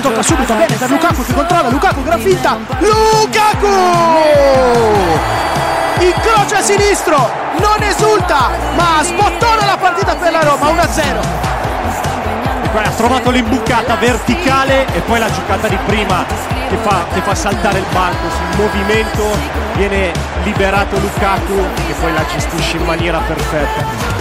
Tocca subito bene per Lukaku che controlla Lukaku gran finta Lukaku! Incrocia a sinistro non esulta ma sbottona la partita per la Roma 1-0 Qua ha trovato l'imbucata verticale e poi la giocata di prima che fa, che fa saltare il banco sul movimento viene liberato Lukaku che poi la gestisce in maniera perfetta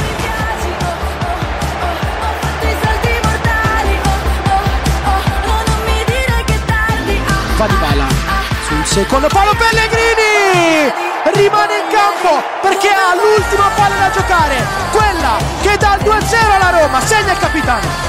va di balla sul secondo palo Pellegrini! Rimane in campo perché ha l'ultima palla da giocare quella che dà il 2-0 alla Roma segna il capitano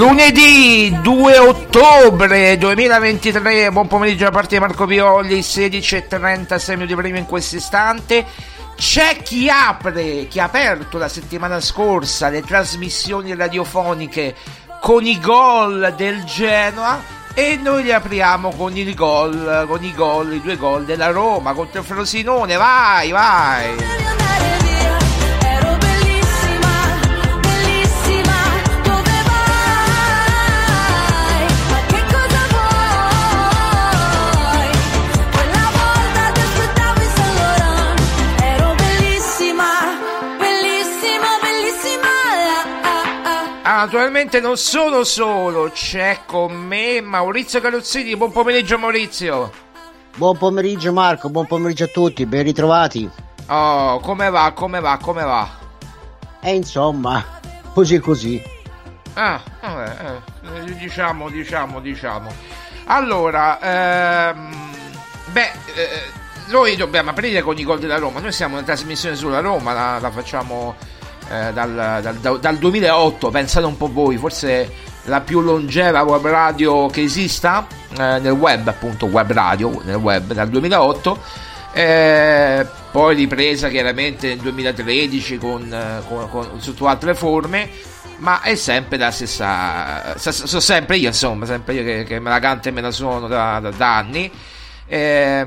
Lunedì 2 ottobre 2023, buon pomeriggio da parte di Marco Violi, 16.36 minuti prima in questo istante. C'è chi apre, chi ha aperto la settimana scorsa le trasmissioni radiofoniche con i gol del Genoa e noi li apriamo con il gol, con i gol, i due gol della Roma contro il Frosinone. Vai, vai! Naturalmente non sono solo, c'è con me Maurizio Carozzini. Buon pomeriggio Maurizio. Buon pomeriggio Marco, buon pomeriggio a tutti, ben ritrovati. Oh, come va, come va, come va? E insomma, così così. Ah, vabbè, eh, diciamo, diciamo, diciamo. Allora, ehm, beh, eh, noi dobbiamo aprire con i gol della Roma. Noi siamo in trasmissione sulla Roma, la, la facciamo eh, dal, dal, dal 2008. Pensate un po' voi, forse la più longeva web radio che esista eh, nel web, appunto, web radio nel web dal 2008. Eh, poi ripresa chiaramente nel 2013 con, eh, con, con, sotto altre forme ma è sempre la stessa sono sempre io insomma sempre io che, che me la canto e me la suono da, da, da anni eh,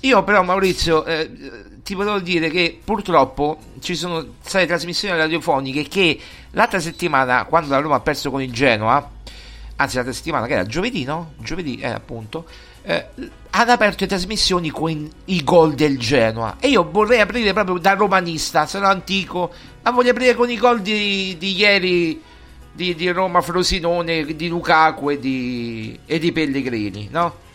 io però Maurizio eh, ti volevo dire che purtroppo ci sono state trasmissioni radiofoniche che l'altra settimana quando la Roma ha perso con il Genoa anzi l'altra settimana che era giovedì no? giovedì eh, appunto eh, hanno aperto le trasmissioni con i gol del Genoa e io vorrei aprire proprio da romanista, sono antico, ma voglio aprire con i gol di, di ieri di, di, Roma Frosinone, di Lukaku e di, e di Pellegrini, no?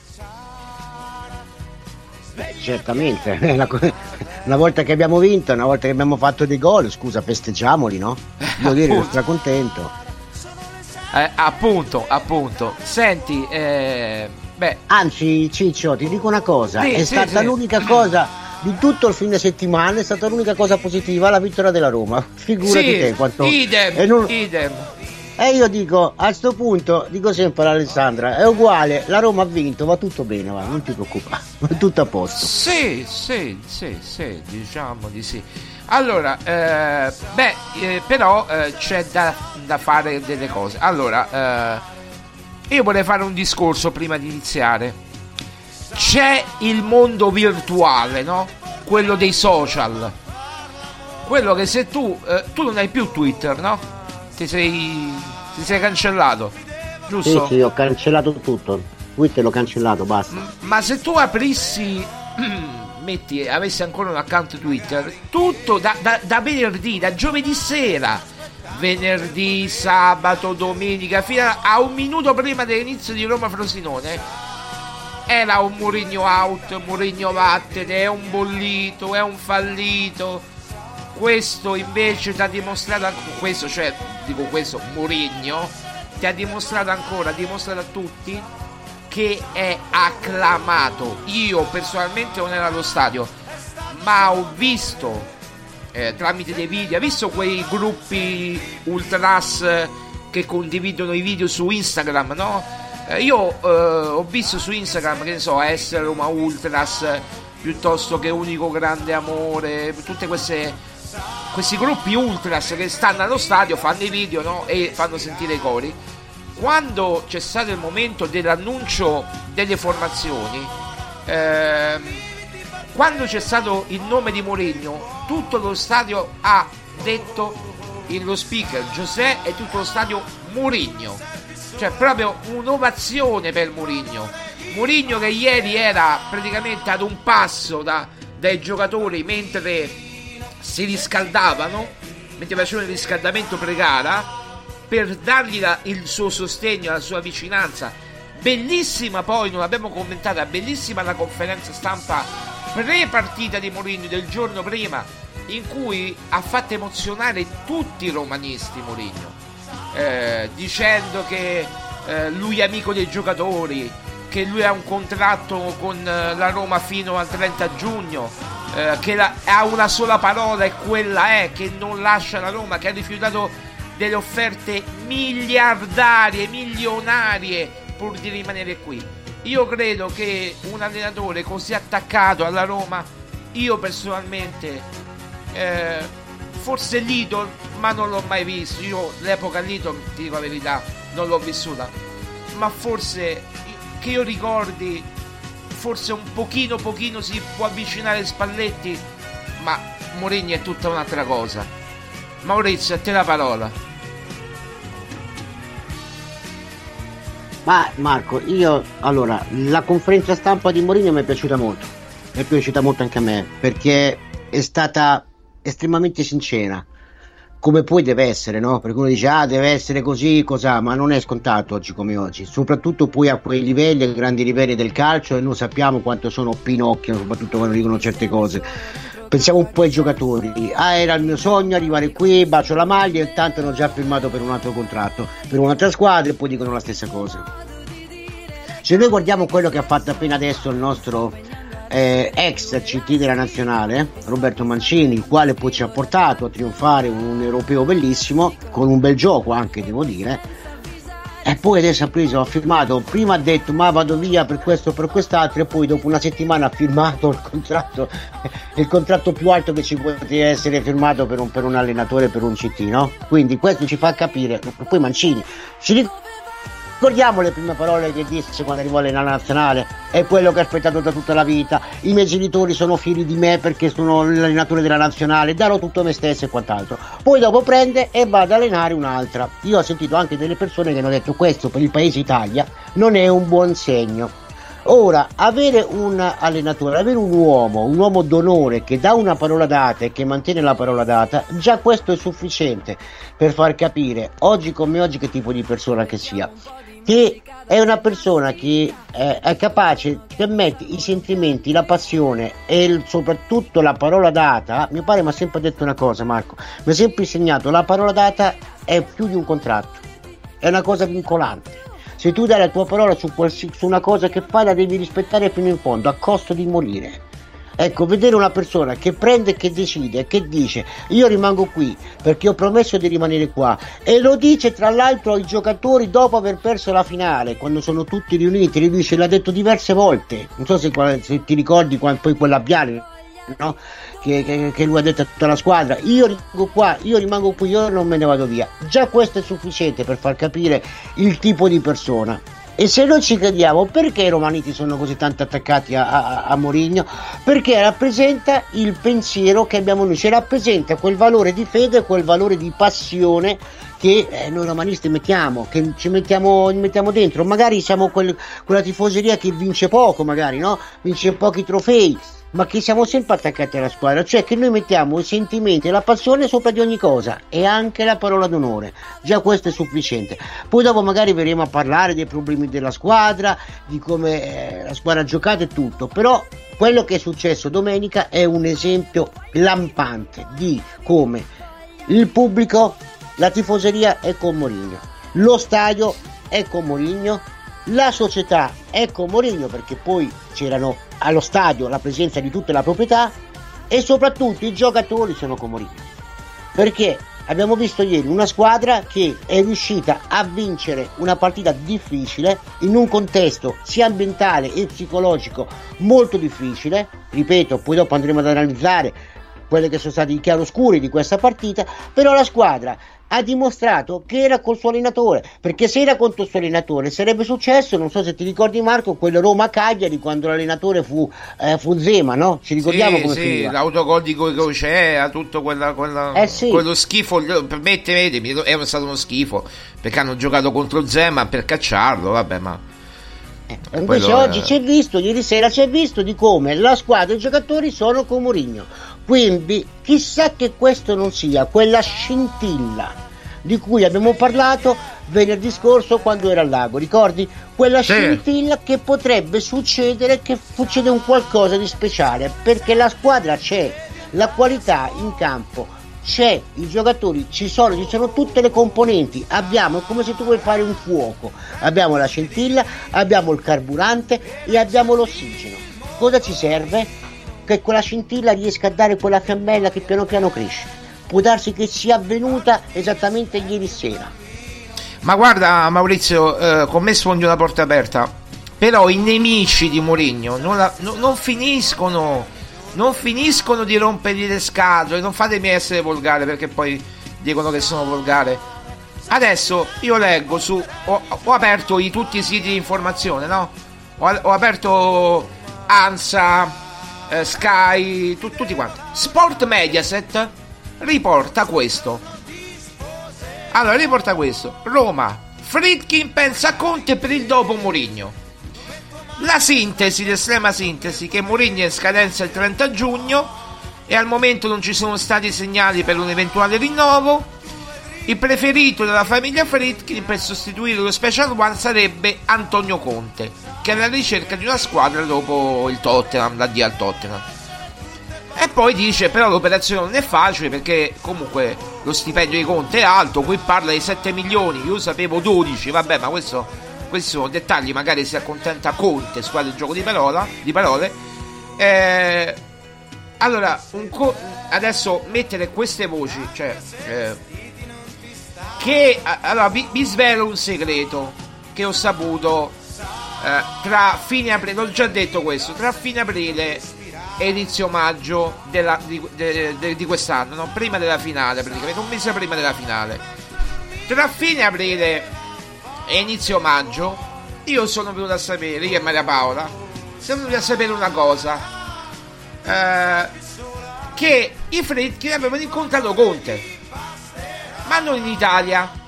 Beh, certamente, una volta che abbiamo vinto, una volta che abbiamo fatto dei gol, scusa, festeggiamoli, no? Devo dire che sono contento. Eh, appunto, appunto. Senti, eh, Beh. Anzi, Ciccio, ti dico una cosa: sì, è sì, stata sì. l'unica cosa di tutto il fine settimana, è stata l'unica cosa positiva la vittoria della Roma. Figurati sì, te quanto. Idem, non... idem. E io dico, a sto punto, dico sempre all'Alessandra, è uguale, la Roma ha vinto, va tutto bene, va, non ti preoccupare, va tutto a posto. Sì, sì, sì, sì, diciamo di sì. Allora, eh, beh, eh, però eh, c'è da, da, fare delle cose. Allora, eh, io vorrei fare un discorso prima di iniziare. C'è il mondo virtuale, no? Quello dei social. Quello che se tu. Eh, tu non hai più Twitter, no? Ti sei. Ti sei cancellato. Giusto? Sì, sì, ho cancellato tutto. Twitter l'ho cancellato, basta. Ma se tu aprissi. metti, avessi ancora un account Twitter, tutto da, da, da venerdì, da giovedì sera venerdì, sabato, domenica, fino a un minuto prima dell'inizio di Roma Frosinone. Era un Murigno out, Murigno vattene, è un bollito, è un fallito. Questo invece ti ha dimostrato, questo cioè, dico questo, Murigno, ti ha dimostrato ancora, ha dimostrato a tutti che è acclamato. Io personalmente non ero allo stadio, ma ho visto eh, tramite dei video. Ha visto quei gruppi ultras che condividono i video su Instagram, no? Eh, io eh, ho visto su Instagram, che ne so, essere Roma Ultras piuttosto che Unico Grande Amore, tutte queste questi gruppi ultras che stanno allo stadio, fanno i video no? e fanno sentire i cori. Quando c'è stato il momento dell'annuncio delle formazioni, ehm, quando c'è stato il nome di Mourinho, tutto lo stadio ha detto lo speaker Giuseppe e tutto lo stadio Mourinho. Cioè proprio un'ovazione per Mourinho. Mourinho che ieri era praticamente ad un passo da, dai giocatori mentre si riscaldavano, mentre facevano il riscaldamento pre-gara, per dargli la, il suo sostegno, la sua vicinanza. Bellissima poi, non l'abbiamo commentata, bellissima la conferenza stampa pre-partita di Mourinho del giorno prima, in cui ha fatto emozionare tutti i romanisti Mourinho, eh, dicendo che eh, lui è amico dei giocatori, che lui ha un contratto con eh, la Roma fino al 30 giugno, eh, che la, ha una sola parola e quella è che non lascia la Roma, che ha rifiutato delle offerte miliardarie, milionarie pur di rimanere qui. Io credo che un allenatore così attaccato alla Roma, io personalmente, eh, forse Lidl, ma non l'ho mai visto. Io l'epoca Lidl, ti dico la verità, non l'ho vissuta. Ma forse, che io ricordi, forse un pochino pochino si può avvicinare Spalletti, ma Mourinho è tutta un'altra cosa. Maurizio, a te la parola. Ma Marco, io allora la conferenza stampa di Mourinho mi è piaciuta molto. Mi è piaciuta molto anche a me perché è stata estremamente sincera. Come poi deve essere, no? Perché uno dice ah deve essere così, cos'ha, ma non è scontato oggi come oggi, soprattutto poi a quei livelli, ai grandi livelli del calcio e noi sappiamo quanto sono Pinocchio, soprattutto quando dicono certe cose. Pensiamo un po' ai giocatori, ah era il mio sogno arrivare qui, bacio la maglia e tanto hanno già firmato per un altro contratto, per un'altra squadra e poi dicono la stessa cosa. Se noi guardiamo quello che ha fatto appena adesso il nostro eh, ex CT della nazionale, Roberto Mancini, il quale poi ci ha portato a trionfare un europeo bellissimo, con un bel gioco anche devo dire, e poi adesso ha preso, ha firmato, prima ha detto ma vado via per questo per quest'altro e poi dopo una settimana ha firmato il contratto, il contratto più alto che ci può essere firmato per un, per un allenatore, per un CT, no? Quindi questo ci fa capire, poi Mancini, ci ricordiamo le prime parole che disse quando arrivò all'Enana Nazionale, è quello che ha aspettato da tutta la vita, i miei genitori sono fieri di me perché sono l'allenatore della Nazionale, darò tutto me stesso e quant'altro. Poi dopo prende e va ad allenare un'altra. Io ho sentito anche delle persone che hanno detto questo per il paese Italia non è un buon segno. Ora, avere un allenatore, avere un uomo, un uomo d'onore che dà una parola data e che mantiene la parola data, già questo è sufficiente per far capire oggi come oggi che tipo di persona che sia. Che è una persona che eh, è capace, che mette i sentimenti, la passione e il- soprattutto la parola data. Mio padre mi ha sempre detto una cosa, Marco, mi ha sempre insegnato: la parola data è più di un contratto, è una cosa vincolante. Se tu dai la tua parola su, qualsi- su una cosa che fai, la devi rispettare fino in fondo, a costo di morire. Ecco, vedere una persona che prende e che decide che dice io rimango qui perché ho promesso di rimanere qua. E lo dice tra l'altro ai giocatori dopo aver perso la finale, quando sono tutti riuniti, lui dice, l'ha detto diverse volte, non so se, se ti ricordi quando poi quel labiale no? che, che- che lui ha detto a tutta la squadra io rimango qua, io rimango qui, io non me ne vado via. Già questo è sufficiente per far capire il tipo di persona e se noi ci crediamo perché i romaniti sono così tanto attaccati a, a, a Mourinho? perché rappresenta il pensiero che abbiamo noi ci rappresenta quel valore di fede quel valore di passione che eh, noi romanisti mettiamo, che ci mettiamo, mettiamo dentro. Magari siamo quel- quella tifoseria che vince poco, magari, no? Vince pochi trofei, ma che siamo sempre attaccati alla squadra, cioè che noi mettiamo i sentimenti e la passione sopra di ogni cosa e anche la parola d'onore. Già questo è sufficiente. Poi dopo magari verremo a parlare dei problemi della squadra, di come eh, la squadra ha giocato e tutto, però quello che è successo domenica è un esempio lampante di come il pubblico, la tifoseria è con Mourinho, lo stadio è con Mourinho, la società con Mourinho perché poi c'erano allo stadio la presenza di tutta la proprietà e soprattutto i giocatori sono con Mourinho. Perché abbiamo visto ieri una squadra che è riuscita a vincere una partita difficile in un contesto sia ambientale che psicologico molto difficile. Ripeto, poi dopo andremo ad analizzare quelli che sono stati i chiaroscuri di questa partita, però la squadra ha dimostrato che era col suo allenatore, perché se era contro il suo allenatore sarebbe successo, non so se ti ricordi Marco, quello Roma-Cagliari quando l'allenatore fu, eh, fu Zema, no? Ci ricordiamo sì, come sì, finiva? l'autogol di Goicea, tutto quella, quella- Eh sì. quello schifo. Permettetemi, è stato uno schifo perché hanno giocato contro Zema per cacciarlo. Vabbè, ma Invece quello oggi è- si è visto, ieri sera si è visto di come la squadra e i giocatori sono con Mourinho. Quindi chissà che questo non sia quella scintilla di cui abbiamo parlato venerdì scorso quando era al lago, ricordi? Quella Sì. scintilla che potrebbe succedere che succede un qualcosa di speciale, perché la squadra c'è, la qualità in campo c'è, i giocatori ci sono, ci sono tutte le componenti, abbiamo, è come se tu vuoi fare un fuoco, abbiamo la scintilla, abbiamo il carburante e abbiamo l'ossigeno. Cosa ci serve? Che quella scintilla riesca a dare quella fiammella che piano piano cresce. Può darsi che sia avvenuta esattamente ieri sera. Ma guarda Maurizio, eh, con me sfondi una porta aperta. Però i nemici di Mourinho non, la- no- non finiscono. Non finiscono di rompergli le scatole. Non fatemi essere volgare perché poi dicono che sono volgare. Adesso io leggo su. Ho, ho aperto i, tutti i siti di informazione, no? Ho, ho aperto ANSA, eh, Sky, tu- tutti quanti. Sport Mediaset riporta questo. Allora, riporta questo. Roma. Fritkin pensa a Conte per il dopo Mourinho. La sintesi, l'estrema sintesi, che Mourinho è in scadenza il 30 giugno e al momento non ci sono stati segnali per un eventuale rinnovo. Il preferito della famiglia Fritkin per sostituire lo Special One sarebbe Antonio Conte, che è alla ricerca di una squadra dopo il Tottenham, l'addio al Tottenham. E poi dice: Però l'operazione non è facile perché comunque lo stipendio di Conte è alto. Qui parla di 7 milioni. Io sapevo 12. Vabbè, ma questo, questi sono dettagli. Magari si accontenta Conte, squadra di gioco di, parola, di parole. Eh, allora, co- adesso mettere queste voci, cioè. Eh, che allora vi, vi, svelo un segreto che ho saputo eh, tra fine aprile, l'ho già detto questo, tra fine aprile e inizio maggio della, di, de, de, di, quest'anno, no? prima della finale, praticamente un mese prima della finale. Tra fine aprile e inizio maggio, io sono venuto a sapere, io e Maria Paola, siamo venuti a sapere una cosa. Eh, che i Fredkin avevano incontrato Conte ma non in Italia.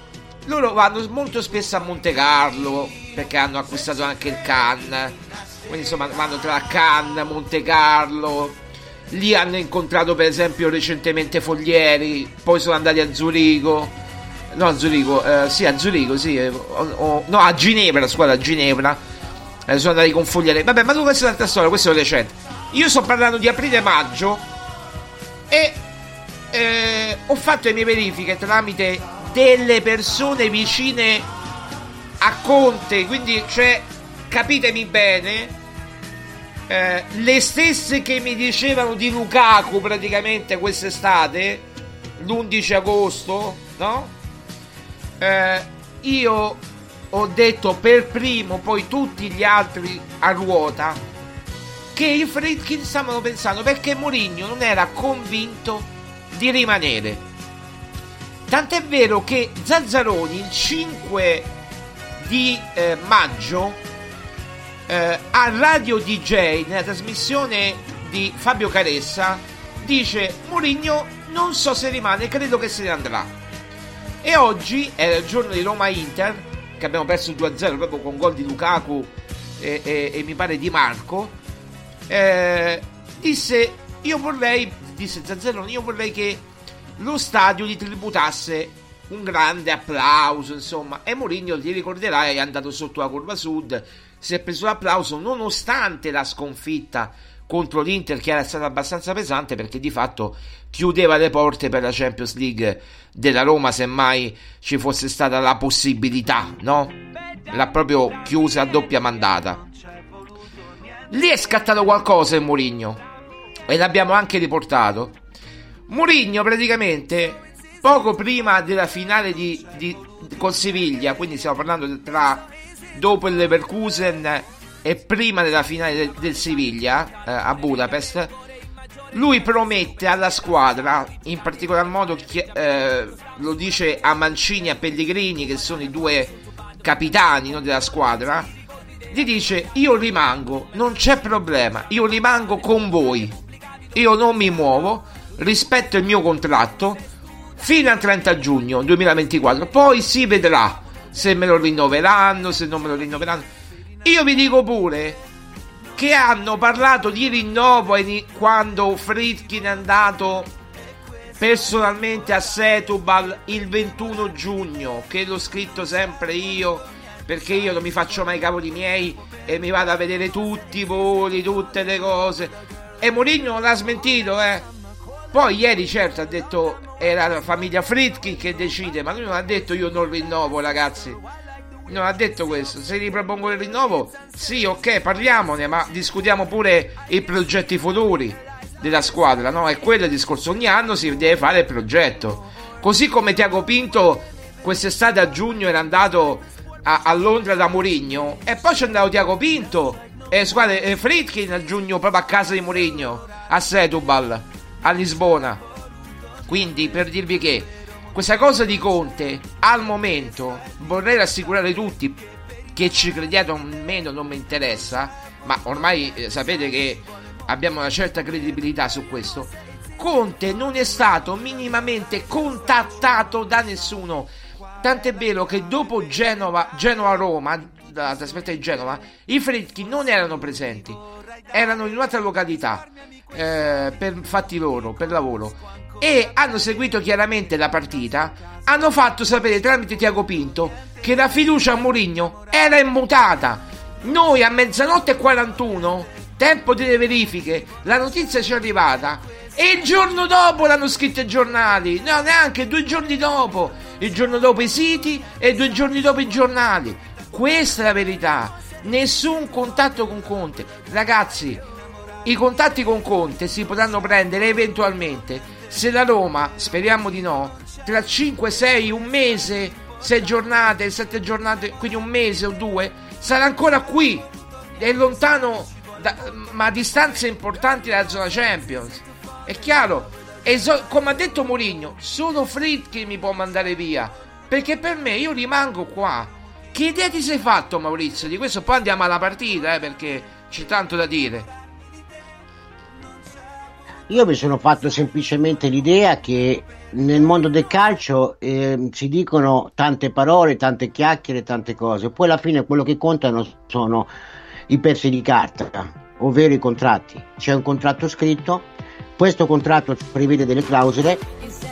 Loro vanno molto spesso a Monte Carlo perché hanno acquistato anche il Cannes. Quindi insomma vanno tra Cannes, Monte Carlo. Lì hanno incontrato per esempio recentemente Foglieri, poi sono andati a Zurigo. No, a Zurigo, eh, sì, a Zurigo, sì. Eh, o, o, no, a Ginevra, scuola a Ginevra. Eh, sono andati con Foglieri. Vabbè, ma questa è un'altra storia, questo è recente. Io sto parlando di aprile-maggio e eh, ho fatto le mie verifiche tramite delle persone vicine a Conte, quindi cioè, capitemi bene, eh, le stesse che mi dicevano di Lukaku praticamente quest'estate, l'11 agosto, no? Eh, io ho detto per primo, poi tutti gli altri a ruota, che i Fredkin stavano pensando perché Mourinho non era convinto di rimanere. Tant'è vero che Zazzaroni il 5 di eh, maggio eh, a Radio DJ nella trasmissione di Fabio Caressa dice Mourinho non so se rimane, credo che se ne andrà. E oggi era il giorno di Roma-Inter che abbiamo perso il 2-0 proprio con gol di Lukaku e, e, e mi pare di Marco. Eh, disse io vorrei disse Zazzaroni, io vorrei che lo stadio gli tributasse un grande applauso, insomma. E Mourinho, ti ricorderai, è andato sotto la curva sud, si è preso l'applauso nonostante la sconfitta contro l'Inter che era stata abbastanza pesante perché di fatto chiudeva le porte per la Champions League della Roma semmai ci fosse stata la possibilità, no? L'ha proprio chiusa a doppia mandata. Lì è scattato qualcosa in Mourinho e l'abbiamo anche riportato. Mourinho praticamente poco prima della finale di, di, con Siviglia, quindi stiamo parlando tra dopo il Leverkusen e prima della finale del, del Siviglia eh, a Budapest, lui promette alla squadra, in particolar modo eh, lo dice a Mancini e a Pellegrini, che sono i due capitani no, della squadra, gli dice io rimango, non c'è problema, io rimango con voi io non mi muovo, rispetto il mio contratto fino al 30 giugno 2024. Poi si vedrà se me lo rinnoveranno, se non me lo rinnoveranno. Io vi dico pure che hanno parlato di rinnovo quando Fritkin è andato personalmente a Setubal il 21 giugno, che l'ho scritto sempre io, perché io non mi faccio mai cavoli miei e mi vado a vedere tutti i voli, tutte le cose. E Mourinho l'ha smentito, eh. Poi ieri certo ha detto era la famiglia Fritkin che decide, ma lui non ha detto io non rinnovo ragazzi. Non ha detto questo. Se ripropongo il rinnovo, sì, ok, parliamone, ma discutiamo pure i progetti futuri della squadra, no? È quello il discorso. Ogni anno si deve fare il progetto. Così come Tiago Pinto quest'estate a giugno era andato a, a Londra da Mourinho e poi c'è andato Tiago Pinto e squadre eh, Fritkin a giugno proprio a casa di Mourinho a Setubal a Lisbona. Quindi per dirvi che questa cosa di Conte al momento vorrei rassicurare tutti che ci crediate o meno non mi interessa ma ormai eh, sapete che abbiamo una certa credibilità su questo. Conte non è stato minimamente contattato da nessuno. Tant'è vero che dopo Genova Genova-Roma dalla trasferta di Genova, i Fredkin non erano presenti, erano in un'altra località eh, per fatti loro, per lavoro. e hanno seguito chiaramente la partita, hanno fatto sapere tramite Tiago Pinto che la fiducia a Mourinho era immutata. Noi a mezzanotte e 41, tempo delle verifiche, la notizia ci è arrivata e il giorno dopo l'hanno scritto i giornali, no neanche due giorni dopo, il giorno dopo i siti e due giorni dopo i giornali. Questa è la verità. Nessun contatto con Conte. Ragazzi, i contatti con Conte si potranno prendere eventualmente se la Roma, speriamo di no, tra 5, 6, un mese, 6 giornate, 7 giornate, quindi un mese o due, sarà ancora qui. È lontano, da, ma a distanze importanti dalla zona Champions. È chiaro, eso- come ha detto Mourinho, solo Fritkin mi può mandare via. Perché per me io rimango qua. Che idea ti sei fatto, Maurizio? Di questo poi andiamo alla partita, eh, perché c'è tanto da dire. Io mi sono fatto semplicemente l'idea che nel mondo del calcio eh, si dicono tante parole, tante chiacchiere, tante cose, poi alla fine quello che contano sono i pezzi di carta, ovvero i contratti. C'è un contratto scritto, questo contratto prevede delle clausole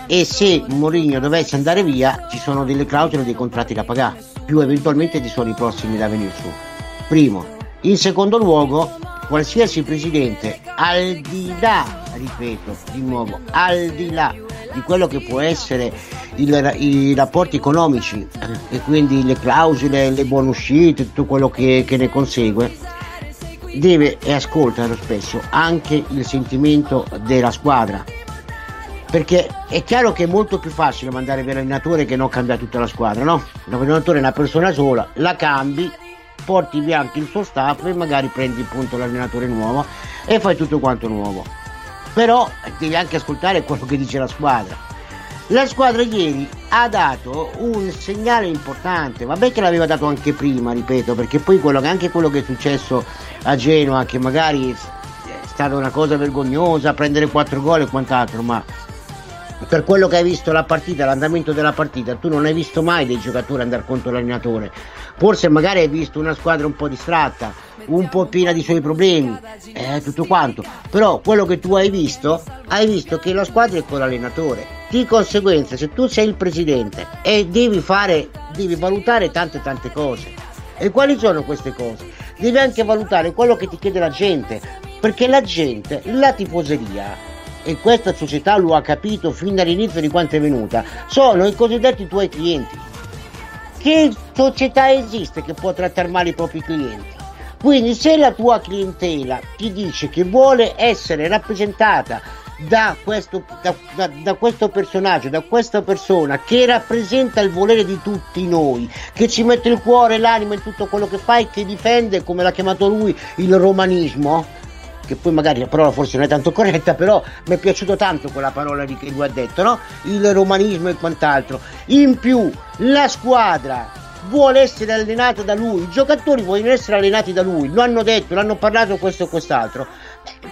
e se Mourinho dovesse andare via ci sono delle clausole dei contratti da pagare, più eventualmente ci sono i prossimi da venire su. Primo. In secondo luogo, qualsiasi presidente, al di là, ripeto di nuovo, al di là di quello che può essere il- i rapporti economici e quindi le clausole, le buone uscite, tutto quello che, che ne consegue, deve e ascolta spesso anche il sentimento della squadra. Perché è chiaro che è molto più facile mandare via l'allenatore che non cambiare tutta la squadra, no? L'allenatore è una persona sola, la cambi, porti via anche il suo staff e magari prendi appunto l'allenatore nuovo e fai tutto quanto nuovo. Però devi anche ascoltare quello che dice la squadra. La squadra ieri ha dato un segnale importante, vabbè che l'aveva dato anche prima, ripeto, perché poi quello, anche quello che è successo a Genoa, che magari è stata una cosa vergognosa, prendere quattro gol e quant'altro, ma per quello che hai visto la partita, l'andamento della partita, tu non hai visto mai dei giocatori andare contro l'allenatore. Forse magari hai visto una squadra un po' distratta, un po' piena di suoi problemi, eh, tutto quanto. Però quello che tu hai visto, hai visto che la squadra è con l'allenatore. Di conseguenza, se tu sei il presidente e devi fare, devi valutare tante tante cose. E quali sono queste cose? Devi anche valutare quello che ti chiede la gente, perché la gente, la tifoseria, e questa società lo ha capito fin dall'inizio di quanto è venuta, sono i cosiddetti tuoi clienti. Che società esiste che può trattare male i propri clienti? Quindi se la tua clientela ti dice che vuole essere rappresentata da questo, da, da- da questo personaggio, da questa persona che rappresenta il volere di tutti noi, che ci mette il cuore e l'anima in tutto quello che fa e che difende, come l'ha chiamato lui, il romanismo, che poi magari la parola forse non è tanto corretta, però mi è piaciuto tanto quella parola di che lui ha detto, no? Il romanismo e quant'altro. In più, la squadra vuole essere allenata da lui, i giocatori vogliono essere allenati da lui, lo hanno detto, l'hanno parlato questo e quest'altro.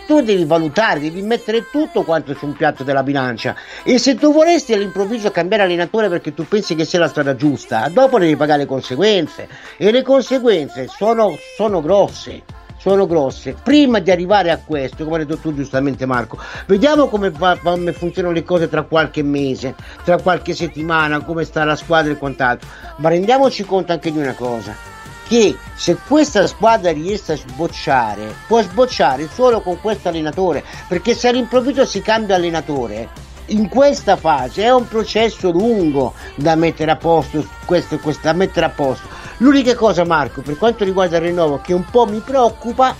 Tu devi valutare, devi mettere tutto quanto su un piatto della bilancia e se tu vorresti all'improvviso cambiare allenatore perché tu pensi che sia la strada giusta, dopo devi pagare le conseguenze e le conseguenze sono, sono grosse sono grosse. Prima di arrivare a questo, come hai detto tu giustamente Marco, vediamo come, va- come funzionano le cose tra qualche mese, tra qualche settimana, come sta la squadra e quant'altro. Ma rendiamoci conto anche di una cosa, che se questa squadra riesce a sbocciare, può sbocciare solo con questo allenatore, perché se all'improvviso si cambia allenatore, in questa fase è un processo lungo da mettere a posto, questo, questo, da mettere a posto. L'unica cosa, Marco, per quanto riguarda il rinnovo, che un po' mi preoccupa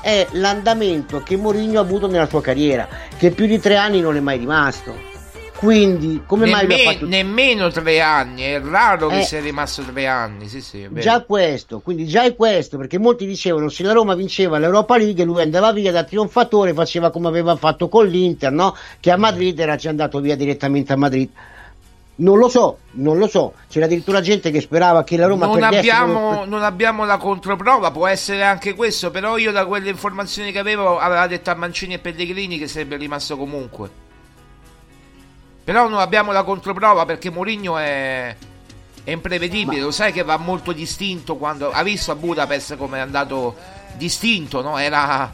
è l'andamento che Mourinho ha avuto nella sua carriera, che più di tre anni non è mai rimasto. Quindi, come mai Nemme- fatto Nemmeno tre anni, è raro che Eh. sia rimasto tre anni. Sì, sì. Già questo, quindi già è questo, perché molti dicevano se la Roma vinceva l'Europa League lui andava via da trionfatore, faceva come aveva fatto con l'Inter, no? Che a Madrid era già andato via direttamente a Madrid. Non lo so, non lo so, c'era addirittura gente che sperava che la Roma non abbiamo, non abbiamo la controprova, può essere anche questo, però io da quelle informazioni che avevo aveva detto a Mancini e Pellegrini che sarebbe rimasto comunque. Però non abbiamo la controprova perché Mourinho è, è imprevedibile, lo sai che va molto distinto quando ha visto a Budapest come è andato distinto, no? Era,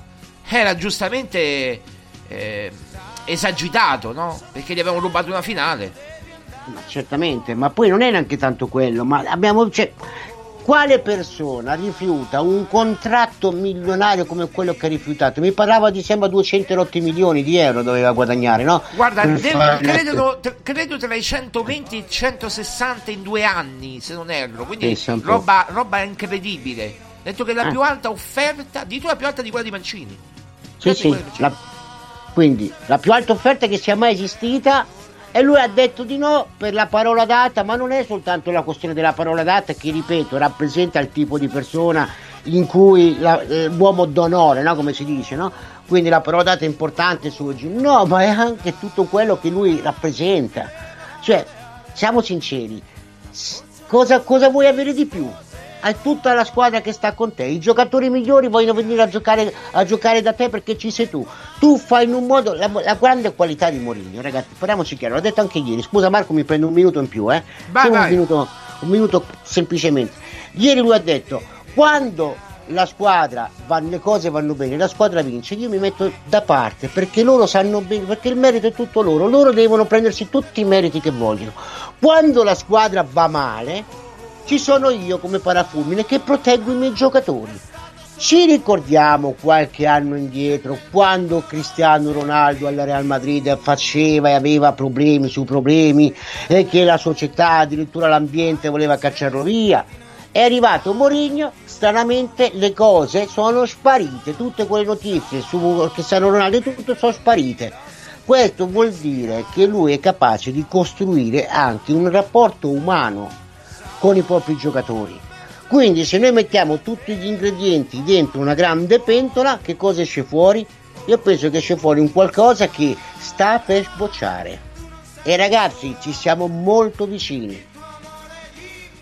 era giustamente eh, esagitato, no? Perché gli avevano rubato una finale. Ma certamente, ma poi non è neanche tanto quello, ma abbiamo. Cioè, quale persona rifiuta un contratto milionario come quello che ha rifiutato? Mi parlava di sembra 208 milioni di euro doveva guadagnare, no? Guarda, devo- credo, tra- credo tra i 120 e i 160 in due anni, se non erro. Quindi roba, roba incredibile. Detto che la Eh. più alta offerta, addirittura più alta di quella di Mancini. Sì, sì, la- quindi la più alta offerta che sia mai esistita e lui ha detto di no per la parola data, ma non è soltanto la questione della parola data che, ripeto, rappresenta il tipo di persona in cui la- eh, l'uomo d'onore, no? come si dice, no? quindi la parola data è importante su oggi, no, ma è anche tutto quello che lui rappresenta. Cioè, siamo sinceri, cosa, cosa vuoi avere di più? Hai tutta la squadra che sta con te, i giocatori migliori vogliono venire a giocare, a giocare da te perché ci sei tu. Tu fai in un modo la, la grande qualità di Mourinho, ragazzi, parliamoci chiaro, l'ho detto anche ieri. Scusa Marco, mi prendo un minuto in più, eh? Vai, vai. Un, minuto, un minuto semplicemente. Ieri lui ha detto: quando la squadra va, le cose vanno bene, la squadra vince, io mi metto da parte perché loro sanno bene, perché il merito è tutto loro, loro devono prendersi tutti i meriti che vogliono. Quando la squadra va male, ci sono io come parafulmine che proteggo i miei giocatori. Ci ricordiamo qualche anno indietro quando Cristiano Ronaldo alla Real Madrid faceva e aveva problemi su problemi e che la società, addirittura l'ambiente voleva cacciarlo via. È arrivato Mourinho, stranamente le cose sono sparite, tutte quelle notizie su Cristiano Ronaldo e tutto sono sparite. Questo vuol dire che lui è capace di costruire anche un rapporto umano con i propri giocatori. Quindi se noi mettiamo tutti gli ingredienti dentro una grande pentola, che cosa esce fuori? Io penso che esce fuori un qualcosa che sta per sbocciare. E ragazzi, ci siamo molto vicini.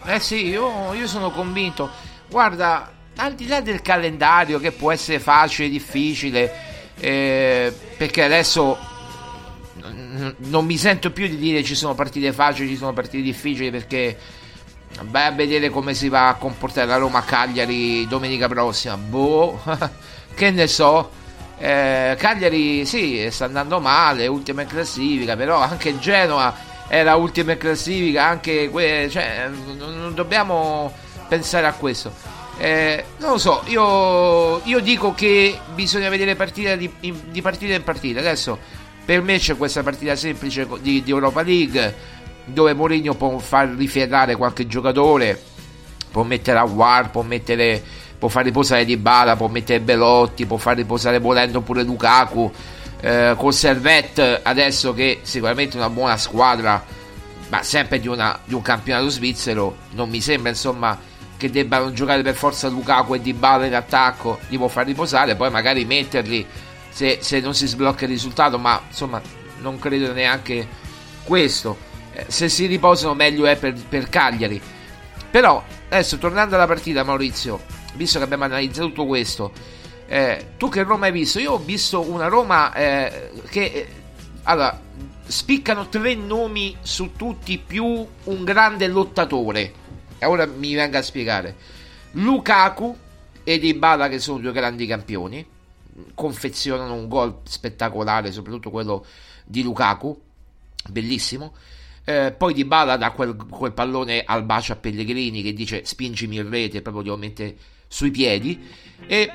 Eh sì, io, io sono convinto. Guarda, al di là del calendario che può essere facile, difficile, eh, perché adesso non mi sento più di dire ci sono partite facili, ci sono partite difficili, perché vai a vedere come si va a comportare la Roma a Cagliari domenica prossima. Boh, che ne so. Eh, Cagliari sì, sta andando male, ultima in classifica, però anche Genoa era ultima in classifica, anche que- cioè, non, dobbiamo pensare a questo. Eh, non lo so, io, io dico che bisogna vedere partita di, di partita in partita. Adesso per me c'è questa partita semplice di, di Europa League dove Mourinho può far rifiatare qualche giocatore, può mettere a War, può mettere può far riposare Dybala, può mettere Belotti, può far riposare volendo pure Lukaku. Eh, col Servette adesso che sicuramente è una buona squadra ma sempre di, una- di un campionato svizzero non mi sembra insomma che debbano giocare per forza Lukaku e Dybala in attacco li può far riposare poi magari metterli se, se non si sblocca il risultato ma insomma non credo neanche questo se si riposano meglio è per, per Cagliari però adesso tornando alla partita Maurizio visto che abbiamo analizzato tutto questo eh, tu che Roma hai visto? Io ho visto una Roma eh, che eh, allora spiccano tre nomi su tutti più un grande lottatore. E ora mi venga a spiegare. Lukaku e Dybala che sono due grandi campioni, confezionano un gol spettacolare, soprattutto quello di Lukaku, bellissimo. Eh, poi Dybala dà quel, quel pallone al bacio a Pellegrini che dice spingimi in rete, proprio lo mette sui piedi. E,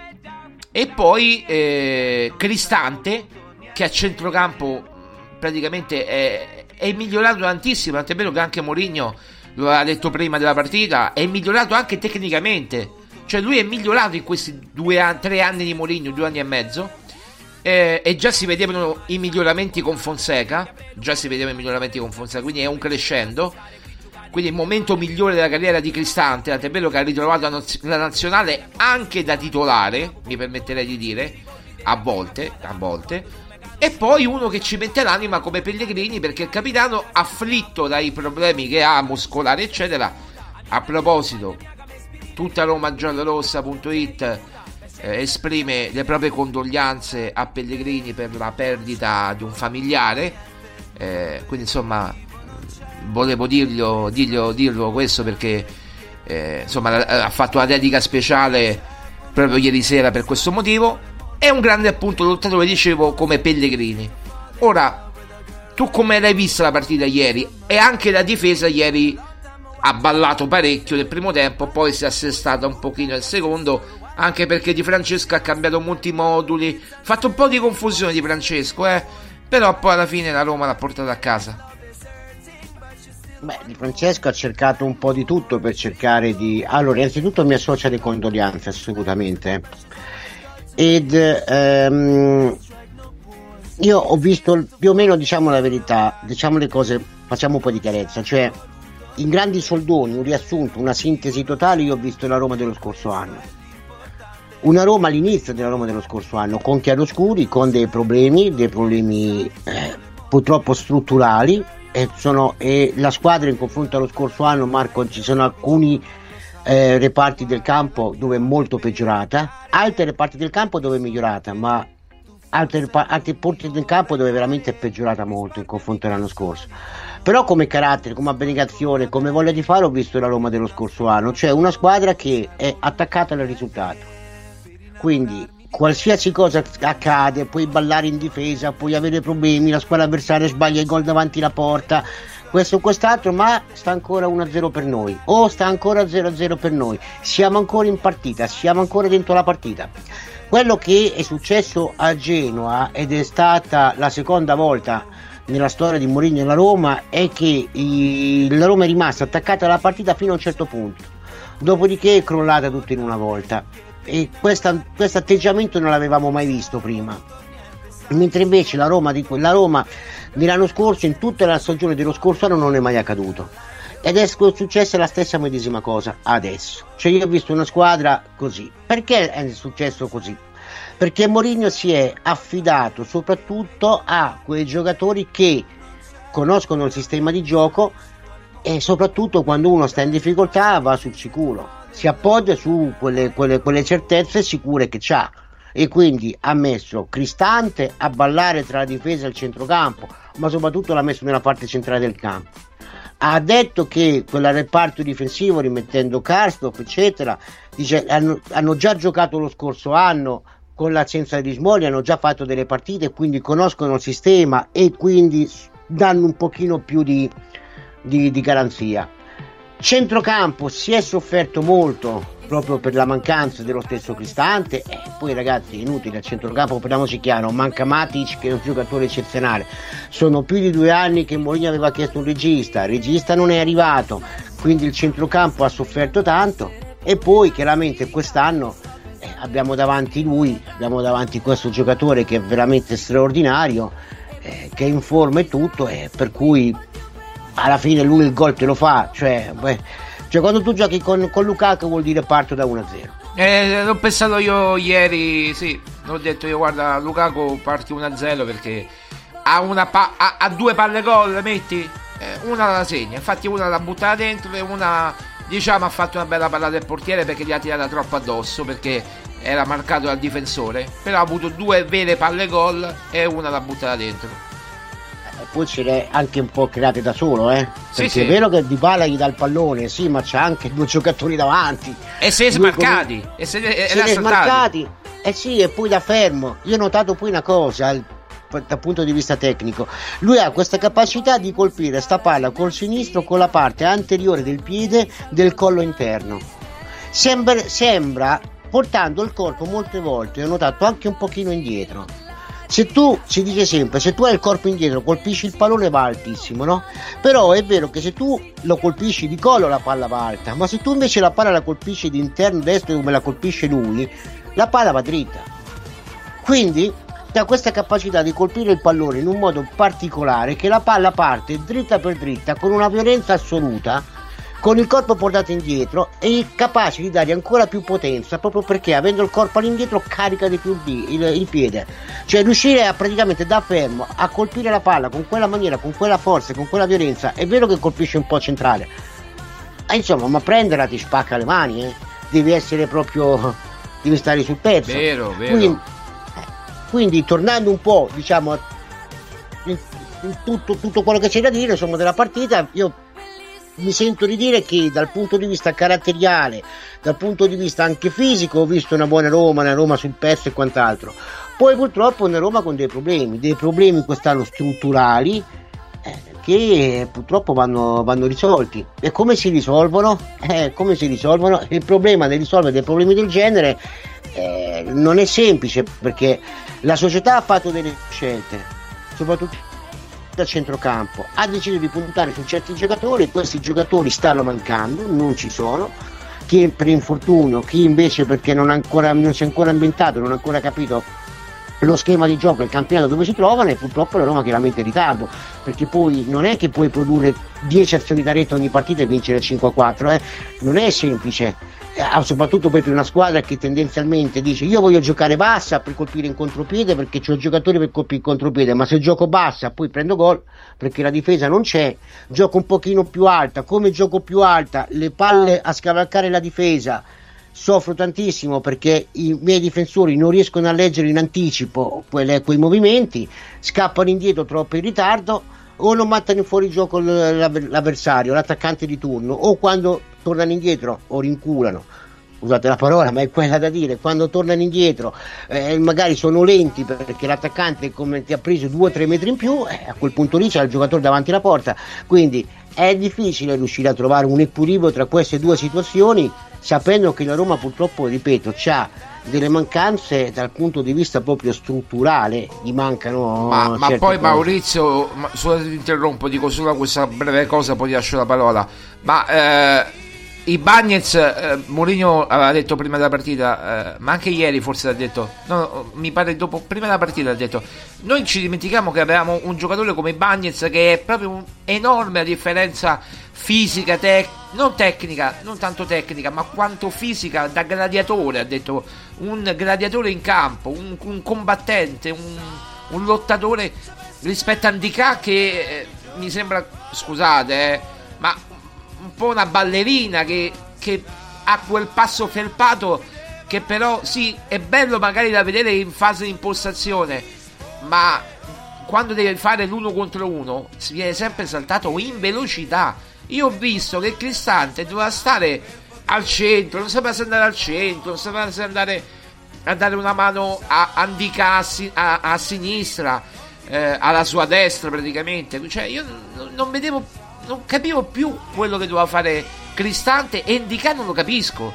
e poi eh, Cristante che a centrocampo mh, praticamente è, è migliorato tantissimo, tant'è vero che anche Mourinho lo aveva detto prima della partita, è migliorato anche tecnicamente. Cioè lui è migliorato in questi due tre anni di Mourinho, due anni e mezzo. Eh, e già si vedevano i miglioramenti con Fonseca. Già si vedevano i miglioramenti con Fonseca, quindi è un crescendo. Quindi il momento migliore della carriera di Cristante, tant'è vero che ha ritrovato la, la nazionale anche da titolare, mi permetterei di dire, a volte, a volte. E poi uno che ci mette l'anima come Pellegrini perché il capitano afflitto dai problemi che ha muscolari eccetera. A proposito, tutta Roma giallorossa.it eh, esprime le proprie condoglianze a Pellegrini per la perdita di un familiare. Eh, quindi insomma volevo dirlo, dirlo, dirlo questo perché eh, insomma ha fatto una dedica speciale proprio ieri sera per questo motivo. È un grande appunto lottatore, dicevo, come Pellegrini. Ora, tu come l'hai vista la partita ieri? E anche la difesa ieri ha ballato parecchio nel primo tempo, poi si è assestata un pochino nel secondo, anche perché Di Francesco ha cambiato molti moduli, fatto un po' di confusione Di Francesco, eh, però poi alla fine la Roma l'ha portata a casa. Beh, Di Francesco ha cercato un po' di tutto per cercare di... Allora, innanzitutto mi associa alle condoglianze, assolutamente. Ed ehm, io ho visto più o meno, diciamo la verità, diciamo le cose, facciamo un po' di chiarezza, cioè in grandi soldoni, un riassunto, una sintesi totale, io ho visto la Roma dello scorso anno. Una Roma all'inizio della Roma dello scorso anno, con chiaroscuri, con dei problemi, dei problemi eh, purtroppo strutturali, e, sono, e la squadra in confronto allo scorso anno, Marco, ci sono alcuni eh, reparti del campo dove è molto peggiorata, altri reparti del campo dove è migliorata, ma altri, altri punti del campo dove veramente è peggiorata molto in confronto all'anno scorso. Però come carattere, come abnegazione, come voglia di fare ho visto la Roma dello scorso anno, cioè una squadra che è attaccata al risultato. Quindi qualsiasi cosa accade, puoi ballare in difesa, puoi avere problemi, la squadra avversaria sbaglia il gol davanti alla porta, questo o quest'altro, ma sta ancora 1-0 per noi, o sta ancora 0-0 per noi, siamo ancora in partita, siamo ancora dentro la partita. Quello che è successo a Genoa ed è stata la seconda volta nella storia di Mourinho e la Roma è che la Roma è rimasta attaccata alla partita fino a un certo punto, dopodiché è crollata tutto in una volta e questo atteggiamento non l'avevamo mai visto prima. Mentre invece la Roma, di, la Roma dell'anno scorso in tutta la stagione dello scorso anno non è mai accaduto. Ed è successa la stessa medesima cosa adesso. Cioè io ho visto una squadra così. Perché è successo così? Perché Mourinho si è affidato soprattutto a quei giocatori che conoscono il sistema di gioco e soprattutto quando uno sta in difficoltà va sul sicuro si appoggia su quelle, quelle- quelle certezze sicure che ha e quindi ha messo Cristante a ballare tra la difesa e il centrocampo ma soprattutto l'ha messo nella parte centrale del campo. Ha detto che quel reparto difensivo rimettendo Karstoff eccetera dice, hanno, hanno già giocato lo scorso anno con l'assenza di Smoli hanno già fatto delle partite quindi conoscono il sistema e quindi danno un pochino più di, di, di garanzia centrocampo si è sofferto molto proprio per la mancanza dello stesso Cristante. E poi ragazzi inutile a centrocampo parliamoci chiaro manca Matic che è un giocatore eccezionale. Sono più di due anni che Mourinho aveva chiesto un regista il regista non è arrivato quindi il centrocampo ha sofferto tanto. E poi chiaramente quest'anno eh, abbiamo davanti lui abbiamo davanti questo giocatore che è veramente straordinario eh, che è in forma e tutto e per cui alla fine lui il gol te lo fa cioè, cioè quando tu giochi con, con Lukaku vuol dire parto da 1-0 Eh, l'ho pensato io ieri, sì, l'ho detto io, guarda, Lukaku parti 1-0 perché ha, pa- ha, ha due palle gol, metti, eh, una la segna, infatti una l'ha buttata dentro e una, diciamo, ha fatto una bella palla del portiere perché gli ha tirata troppo addosso, perché era marcato dal difensore, però ha avuto due vere palle gol e una l'ha buttata dentro. Poi ce l'è anche un po' create da solo eh. Sì, perché sì. è vero che Di Bala gli dà il pallone sì ma c'ha anche due giocatori davanti. E se Due smarcati, e se, e se saltati. smarcati eh sì e poi da fermo. Io ho notato poi una cosa al- dal punto di vista tecnico. Lui ha questa capacità di colpire sta palla col sinistro con la parte anteriore del piede del collo interno. Sembra, sembra portando il corpo molte volte ho notato anche un pochino indietro se tu si dice sempre se tu hai il corpo indietro colpisci il pallone va altissimo no? però è vero che se tu lo colpisci di collo la palla va alta ma se tu invece la palla la colpisci di interno destro come la colpisce lui la palla va dritta quindi ha questa capacità di colpire il pallone in un modo particolare che la palla parte dritta per dritta con una violenza assoluta con il corpo portato indietro e capace di dare ancora più potenza proprio perché avendo il corpo all'indietro carica di più il, il- piede cioè riuscire a praticamente da fermo a colpire la palla con quella maniera con quella forza con quella violenza è vero che colpisce un po' centrale Ah, insomma ma prenderla ti spacca le mani eh. devi essere proprio devi stare sul pezzo Vero, vero. quindi, quindi tornando un po' diciamo in tutto, tutto quello che c'è da dire insomma della partita io mi sento di dire che dal punto di vista caratteriale dal punto di vista anche fisico ho visto una buona Roma una Roma sul pezzo e quant'altro Poi purtroppo una Roma con dei problemi, dei problemi quest'anno strutturali eh, che purtroppo vanno, vanno risolti. E come si risolvono? Eh, come si risolvono? Il problema di risolvere dei problemi del genere eh, non è semplice perché la società ha fatto delle scelte, soprattutto da centrocampo, ha deciso di puntare su certi giocatori, questi giocatori stanno mancando, non ci sono, chi per infortunio, chi invece perché non, ancora, non si è ancora ambientato, non ha ancora capito lo schema di gioco il campionato dove si trovano e purtroppo la Roma chiaramente in ritardo perché poi non è che puoi produrre 10 azioni da rete ogni partita e vincere 5 a 4 eh? non è semplice soprattutto per una squadra che tendenzialmente dice io voglio giocare bassa per colpire in contropiede perché ho giocatori per colpire in contropiede ma se gioco bassa poi prendo gol perché la difesa non c'è gioco un pochino più alta. Come gioco più alta le palle a scavalcare la difesa soffro tantissimo perché i miei difensori non riescono a leggere in anticipo quelle, quei movimenti, scappano indietro troppo in ritardo o non mandano fuori gioco l'avversario, l'attaccante di turno o quando tornano indietro o rinculano. Scusate la parola, ma è quella da dire, quando tornano indietro eh, magari sono lenti perché l'attaccante come ti ha preso 2-3 metri in più, eh, a quel punto lì c'è il giocatore davanti alla porta, quindi è difficile riuscire a trovare un equilibrio tra queste due situazioni sapendo che la Roma purtroppo, ripeto, ha delle mancanze dal punto di vista proprio strutturale, gli mancano... Ma, ma poi cose. Maurizio, ma, solo ti interrompo, dico solo questa breve cosa, poi ti lascio la parola, ma... Eh, i Bagnets, eh, Mourinho aveva detto prima della partita, eh, ma anche ieri forse l'ha detto, no, mi pare dopo, prima della partita ha detto, noi ci dimentichiamo che avevamo un giocatore come Bagnets che è proprio un'enorme differenza fisica, tec- non tecnica, non tanto tecnica, ma quanto fisica da gladiatore, ha detto, un gladiatore in campo, un, un combattente, un, un, lottatore rispetto a Andicà che eh, mi sembra, scusate, eh, ma un po' una ballerina che, che ha quel passo felpato che però sì, è bello magari da vedere in fase di impostazione, ma quando deve fare l'uno contro uno viene sempre saltato in velocità. Io ho visto che Cristante doveva stare al centro, non sapeva se andare al centro, non sapeva se andare a dare una mano a Andica a, a, a sinistra, eh, alla sua destra praticamente. Cioè, io non, non vedevo non capivo più quello che doveva fare Cristante e Indica non lo capisco.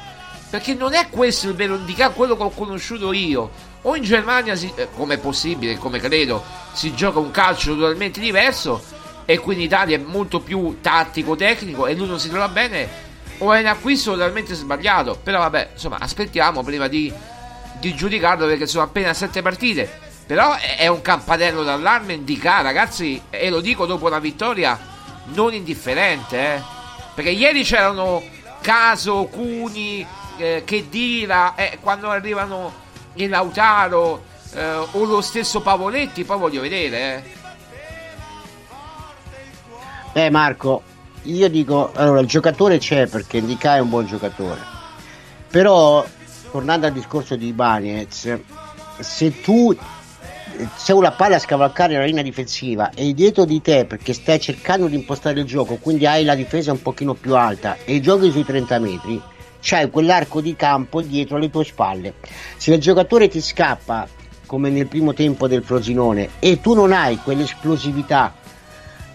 Perché non è questo il vero Indica, quello che ho conosciuto io. O in Germania, si, eh, come è possibile, come credo, si gioca un calcio totalmente diverso e qui in Italia è molto più tattico, tecnico e lui non si trova bene, o è un acquisto totalmente sbagliato. Però vabbè, insomma, aspettiamo prima di, di giudicarlo perché sono appena sette partite. Però è un campanello d'allarme Indica, ragazzi, e lo dico dopo una vittoria non indifferente, eh? Perché ieri c'erano Caso, Cuni, eh, che dira, eh, quando arrivano il Lautaro eh, o lo stesso Pavoletti, poi voglio vedere. Eh. Beh Marco, io dico, allora il giocatore c'è perché Indica è un buon giocatore, però tornando al discorso di Bagnez, se tu se una palla a scavalcare la linea difensiva e dietro di te perché stai cercando di impostare il gioco, quindi hai la difesa un pochino più alta e giochi sui 30 metri, c'hai quell'arco di campo dietro alle tue spalle. Se il giocatore ti scappa, come nel primo tempo del Frosinone, e tu non hai quell'esplosività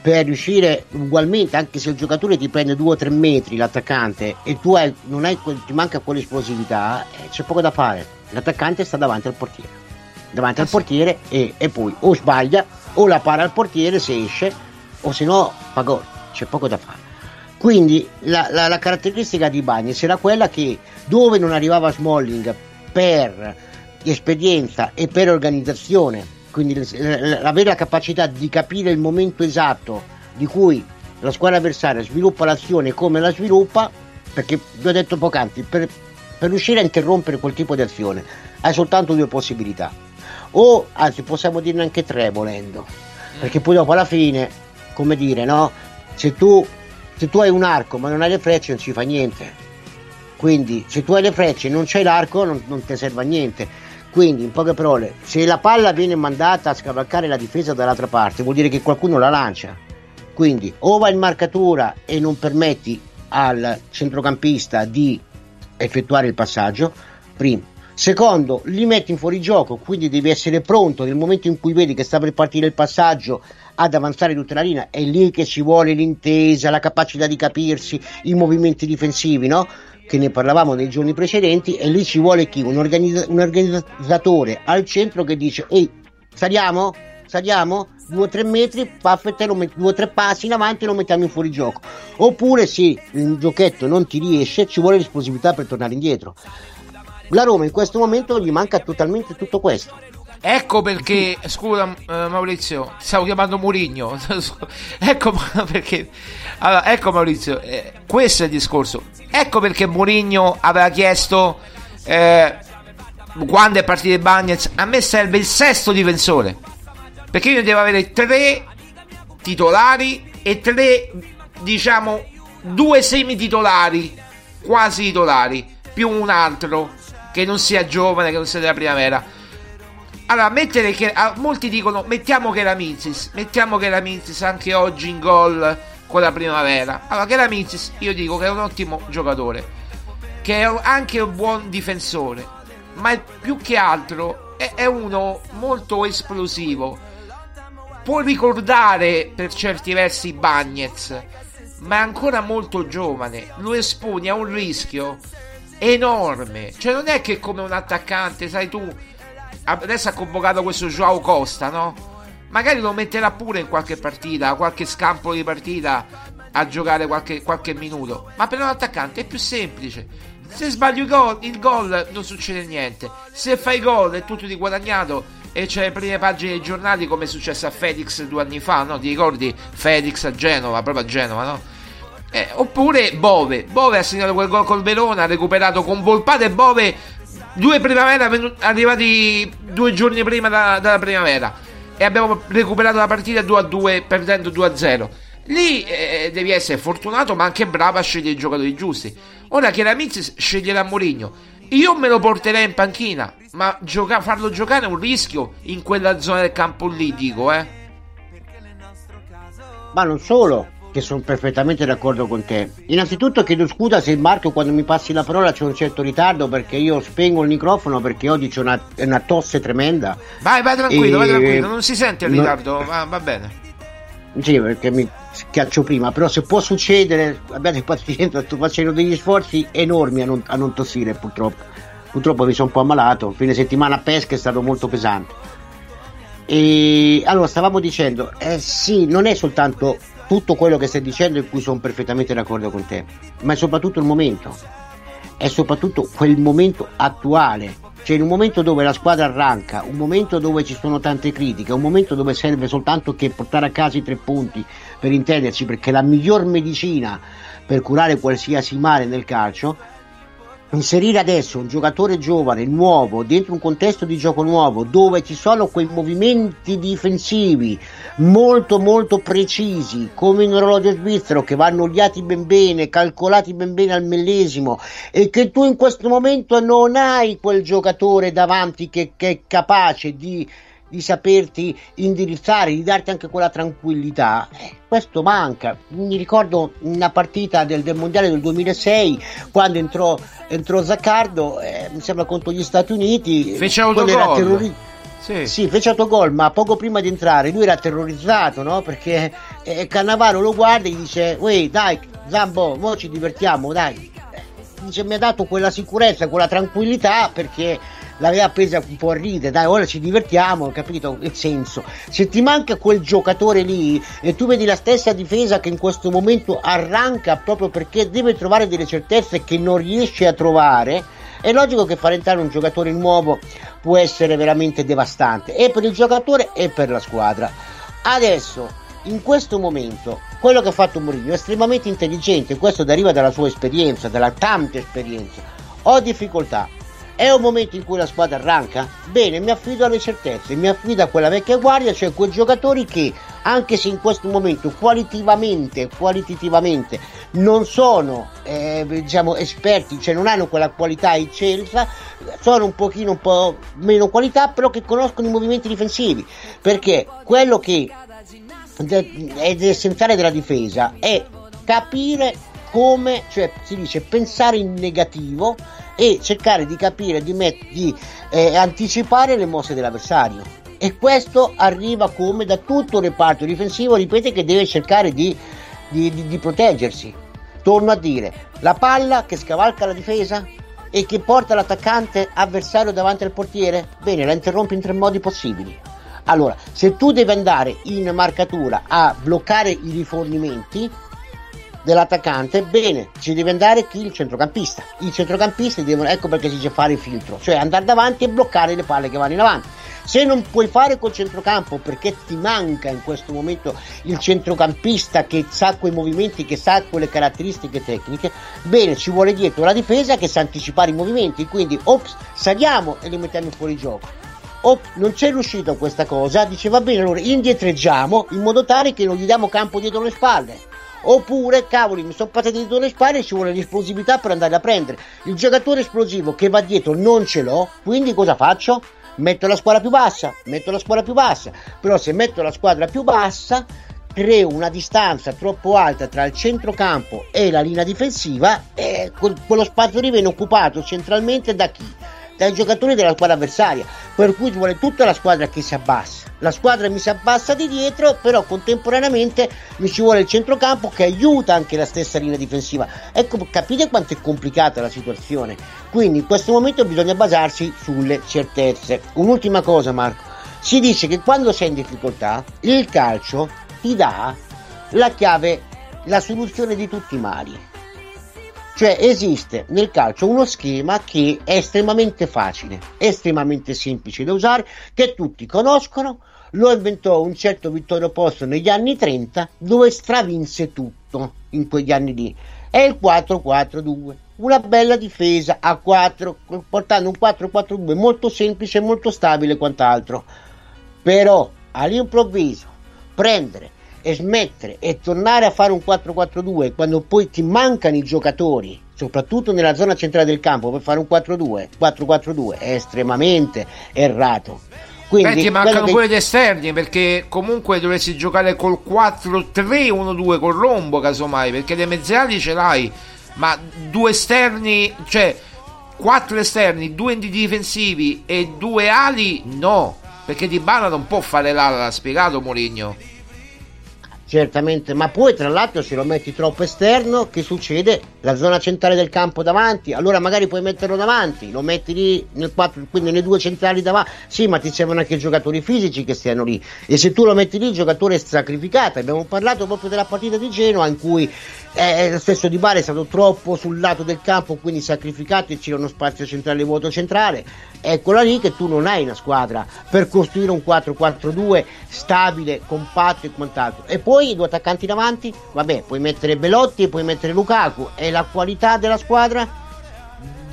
per riuscire ugualmente, anche se il giocatore ti prende 2 o 3 metri, l'attaccante, e tu hai, non hai, ti manca quell'esplosività, eh, c'è poco da fare. L'attaccante sta davanti al portiere davanti al portiere e, e, poi o sbaglia o la para al portiere se esce o se no fa gol, c'è poco da fare. Quindi la, la, la caratteristica di Bagnes era quella che dove non arrivava Smalling per esperienza e per organizzazione, quindi avere la capacità di capire il momento esatto di cui la squadra avversaria sviluppa l'azione come la sviluppa, perché vi ho detto poc'anzi, per, per riuscire a interrompere quel tipo di azione hai soltanto due possibilità o anzi possiamo dirne anche tre volendo. Perché poi dopo alla fine come dire no? Se tu, se tu hai un arco ma non hai le frecce non ci fa niente. Quindi se tu hai le frecce e non c'hai l'arco non, non ti serve a niente. Quindi in poche parole se la palla viene mandata a scavalcare la difesa dall'altra parte vuol dire che qualcuno la lancia. Quindi o vai in marcatura e non permetti al centrocampista di effettuare il passaggio primo Secondo, li metti in fuorigioco, quindi devi essere pronto nel momento in cui vedi che sta per partire il passaggio ad avanzare tutta la linea. È lì che ci vuole l'intesa, la capacità di capirsi, i movimenti difensivi, no? Che ne parlavamo nei giorni precedenti, e lì ci vuole chi? Un, organizza- un organizzatore al centro che dice: Ehi, saliamo? Saliamo? Due o tre metri, met- due o tre passi in avanti e lo mettiamo in fuorigioco. Oppure, se il giochetto non ti riesce, ci vuole l'esplosività per tornare indietro. La Roma in questo momento gli manca totalmente tutto questo. Ecco perché, scusa eh, Maurizio, stavo chiamando Murigno. ecco perché, allora, ecco Maurizio, eh, questo è il discorso. Ecco perché Murigno aveva chiesto eh, quando è partito il Bagnets, a me serve il sesto difensore. Perché io devo avere tre titolari e tre, diciamo, due semi titolari, quasi titolari, più un altro che non sia giovane, che non sia della primavera. Allora, mettere che ah, molti dicono mettiamo che la Mizis, mettiamo che la Mizis anche oggi in gol con la primavera. Allora, che la Mizis io dico che è un ottimo giocatore, che è anche un buon difensore, ma più che altro è, è uno molto esplosivo. Può ricordare per certi versi Bagnez, ma è ancora molto giovane. Lo espone a un rischio enorme. Cioè, non è che come un attaccante, sai tu, adesso ha convocato questo Joao Costa, no? Magari lo metterà pure in qualche partita, qualche scampo di partita a giocare qualche, qualche minuto. Ma per un attaccante è più semplice. Se sbagli il gol, non succede niente. Se fai gol è tutto di guadagnato e c'è le prime pagine dei giornali come è successo a Felix due anni fa, no? Ti ricordi Felix a Genova, proprio a Genova, no? Eh, oppure Bove. Bove ha segnato quel gol col Verona, ha recuperato con Volpate e Bove due primavera arrivati due giorni prima da, dalla primavera e abbiamo recuperato la partita 2 a 2 perdendo 2 a 0. Lì eh, devi essere fortunato ma anche bravo a scegliere i giocatori giusti. Ora che la Mizzi sceglierà Mourinho, io me lo porterei in panchina, ma gioca- farlo giocare è un rischio in quella zona del campo lì, dico, eh. Ma non solo, che sono perfettamente d'accordo con te. Innanzitutto chiedo scusa se Marco quando mi passi la parola c'è un certo ritardo perché io spengo il microfono perché oggi c'è una, una tosse tremenda. Vai, vai tranquillo, e... vai tranquillo, non si sente il ritardo, non... va, va bene. Sì, perché mi schiaccio prima, però se può succedere, abbiate pazienza, sto facendo degli sforzi enormi a non, a non tossire purtroppo. Purtroppo mi sono un po' ammalato, fine settimana a pesca è stato molto pesante. E allora stavamo dicendo, eh sì, non è soltanto tutto quello che stai dicendo in cui sono perfettamente d'accordo con te, ma è soprattutto il momento, è soprattutto quel momento attuale, cioè in un momento dove la squadra arranca, un momento dove ci sono tante critiche, un momento dove serve soltanto che portare a casa i tre punti per intenderci, perché la miglior medicina per curare qualsiasi male nel calcio inserire adesso un giocatore giovane, nuovo, dentro un contesto di gioco nuovo, dove ci sono quei movimenti difensivi molto molto precisi, come in orologio svizzero, che vanno oliati ben bene, calcolati ben bene al millesimo, e che tu in questo momento non hai quel giocatore davanti che, che è capace di di saperti indirizzare, di darti anche quella tranquillità. Eh, questo manca. Mi ricordo una partita del, del mondiale del 2006 quando entrò, entrò Zaccardo, eh, mi sembra contro gli Stati Uniti. Fece autogol. Terrori- sì. sì, fece autogol, ma poco prima di entrare lui era terrorizzato, no? Perché eh, Cannavaro lo guarda e gli dice: Uè, dai, Zambo, mo ci divertiamo, dai. Dice, mi ha dato quella sicurezza, quella tranquillità perché l'aveva presa un po' a ridere, dai, ora ci divertiamo, capito il senso. Se ti manca quel giocatore lì e tu vedi la stessa difesa che in questo momento arranca proprio perché deve trovare delle certezze che non riesce a trovare, è logico che far entrare un giocatore nuovo può essere veramente devastante e per il giocatore e per la squadra. Adesso, in questo momento, quello che ha fatto Mourinho è estremamente intelligente, questo deriva dalla sua esperienza, dalla tanta esperienza. Ho difficoltà, è un momento in cui la squadra arranca? Bene, mi affido alle certezze, mi affido a quella vecchia guardia, cioè quei giocatori che, anche se in questo momento qualitativamente, qualitativamente non sono eh, diciamo esperti, cioè non hanno quella qualità eccelsa, sono un pochino un po' meno qualità, però che conoscono i movimenti difensivi, perché quello che è essenziale della difesa è capire come, cioè si dice pensare in negativo e cercare di capire, di, met- di eh, anticipare le mosse dell'avversario. E questo arriva come da tutto il reparto difensivo, ripete, che deve cercare di, di- di- proteggersi. Torno a dire, la palla che scavalca la difesa e che porta l'attaccante avversario davanti al portiere, bene, la interrompi in tre modi possibili. Allora, se tu devi andare in marcatura a bloccare i rifornimenti dell'attaccante, bene, ci deve andare chi? Il centrocampista. I centrocampisti devono, ecco perché si dice fare il filtro, cioè andare davanti e bloccare le palle che vanno in avanti. Se non puoi fare col centrocampo perché ti manca in questo momento il centrocampista che sa quei movimenti, che sa quelle caratteristiche tecniche, bene, ci vuole dietro la difesa che sa anticipare i movimenti, quindi ops, saliamo e li mettiamo fuori gioco. Ops, non c'è riuscito questa cosa, dice va bene, allora indietreggiamo in modo tale che non gli diamo campo dietro le spalle. Oppure, cavoli, mi sono passati dietro le spalle e ci vuole l'esplosività per andare a prendere. Il giocatore esplosivo che va dietro non ce l'ho, quindi cosa faccio? Metto la squadra più bassa, metto la squadra più bassa. Però se metto la squadra più bassa, creo una distanza troppo alta tra il centrocampo e la linea difensiva e quel- quello spazio lì viene occupato centralmente da chi? Dai giocatori della squadra avversaria, per cui ci vuole tutta la squadra che si abbassa. La squadra mi si abbassa di dietro, però contemporaneamente mi ci vuole il centrocampo che aiuta anche la stessa linea difensiva. Ecco, capite quanto è complicata la situazione. Quindi in questo momento bisogna basarsi sulle certezze. Un'ultima cosa, Marco. Si dice che quando sei in difficoltà, il calcio ti dà la chiave, la soluzione di tutti i mali. Cioè esiste nel calcio uno schema che è estremamente facile, estremamente semplice da usare, che tutti conoscono, lo inventò un certo Vittorio Posto negli anni 30 dove stravinse tutto in quegli anni lì. È il 4-4-2, una bella difesa a 4, portando un 4-4-2 molto semplice molto stabile e quant'altro. Però all'improvviso prendere e smettere e tornare a fare un 4-4-2 quando poi ti mancano i giocatori, soprattutto nella zona centrale del campo, per fare un 4-2, 4-4-2 è estremamente errato. Quindi, Beh, ti mancano che- pure gli esterni perché comunque dovresti giocare col 4-3-1-2 col rombo casomai perché le mezzali ce l'hai ma due esterni cioè quattro esterni due difensivi e due ali no perché Di Bala non può fare l'ala l'ha spiegato Mourinho Certamente, ma poi tra l'altro se lo metti troppo esterno, che succede? La zona centrale del campo davanti, allora magari puoi metterlo davanti, lo metti lì nel 4, quindi nelle due centrali davanti, sì, ma ti servono anche i giocatori fisici che stiano lì. E se tu lo metti lì, il giocatore è sacrificato. Abbiamo parlato proprio della partita di Genoa in cui eh, lo stesso Di Bale è stato troppo sul lato del campo, quindi sacrificato e c'era uno spazio centrale vuoto centrale. Eccola lì che tu non hai una squadra per costruire un 4-4-2 stabile, compatto e quant'altro. E poi i due attaccanti davanti, vabbè, puoi mettere Belotti e puoi mettere Lukaku. E la qualità della squadra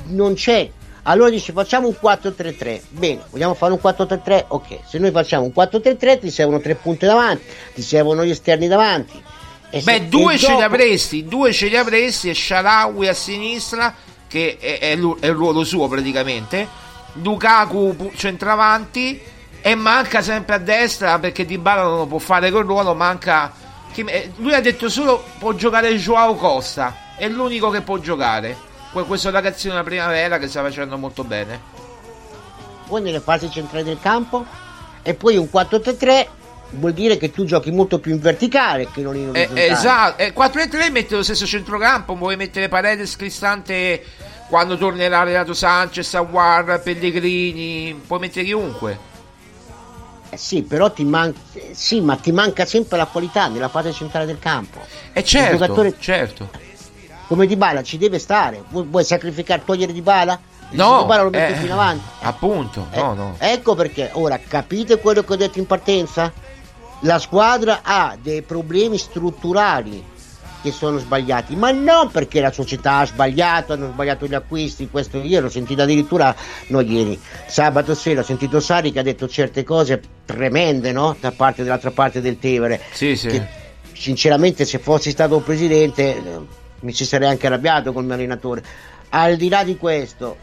non c'è. Allora dici facciamo un 4-3-3. Bene, vogliamo fare un 4-3-3? Ok, se noi facciamo un 4-3-3 ti servono tre punte davanti, ti servono gli esterni davanti. E se- beh due ce li avresti due ce li avresti e Sharawi a sinistra che è, è è il ruolo suo praticamente Lukaku centravanti e manca sempre a destra perché Di Bala non lo può fare quel ruolo manca eh, lui ha detto solo può giocare Joao Costa è l'unico che può giocare. Que- questo ragazzino della primavera che sta facendo molto bene. Poi nelle fasi centrali del campo? E poi un 4-3-3 vuol dire che tu giochi molto più in verticale che non in Eh, orizzontale. esatto, eh, 4 e 3 mette lo stesso centrocampo, vuoi mettere Paredes Cristante quando tornerà Renato Sanchez, Aguar, Pellegrini, puoi mettere chiunque. Eh sì, però ti manca sì, ma ti manca sempre la qualità nella fase centrale del campo. E certo, Il giocatore certo. come Di Bala ci deve stare. Vuoi, vuoi sacrificare togliere Di Bala? No, Di Bala lo metti eh, in avanti. Appunto, no, no. Ecco perché ora capite quello che ho detto in partenza? La squadra ha dei problemi strutturali che sono sbagliati, ma non perché la società ha sbagliato, hanno sbagliato gli acquisti, questo io l'ho sentito addirittura no ieri, sabato sera ho sentito Sari che ha detto certe cose tremende, no? Da parte dell'altra parte del Tevere. Sì, sì. Che, sinceramente se fossi stato un presidente eh, mi ci sarei anche arrabbiato con il mio allenatore. Al di là di questo,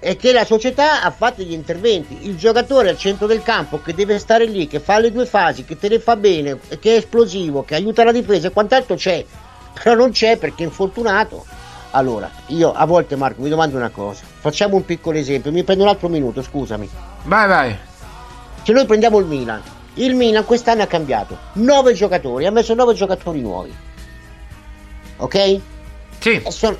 è che la società ha fatto gli interventi. Il giocatore al centro del campo che deve stare lì, che fa le due fasi, che te le fa bene, che è esplosivo, che aiuta la difesa e quant'altro c'è, però non c'è perché è infortunato. Allora, io a volte Marco mi domando una cosa, facciamo un piccolo esempio, mi prendo un altro minuto, scusami. Vai, vai. Se noi prendiamo il Milan, il Milan quest'anno ha cambiato 9 giocatori, ha messo 9 giocatori nuovi. Ok? Sì. Sono-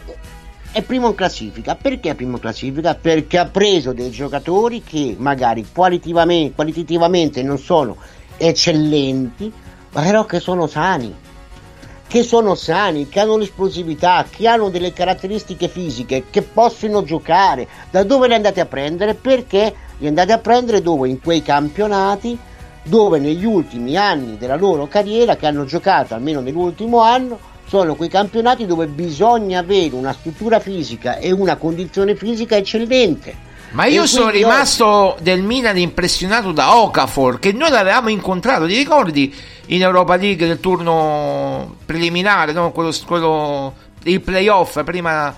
è primo in classifica. Perché è primo in classifica? Perché ha preso dei giocatori che magari qualitativamente, qualitativamente non sono eccellenti, ma però che sono sani. Che sono sani, che hanno l'esplosività, che hanno delle caratteristiche fisiche, che possono giocare. Da dove li andate a prendere? Perché li andate a prendere dove? In quei campionati dove negli ultimi anni della loro carriera, che hanno giocato almeno nell'ultimo anno, sono quei campionati dove bisogna avere una struttura fisica e una condizione fisica eccellente. Ma io sono rimasto del Milan impressionato da Okafor, che noi l'avevamo incontrato, ti ricordi, in Europa League nel turno preliminare, no? quello, quello- il playoff prima,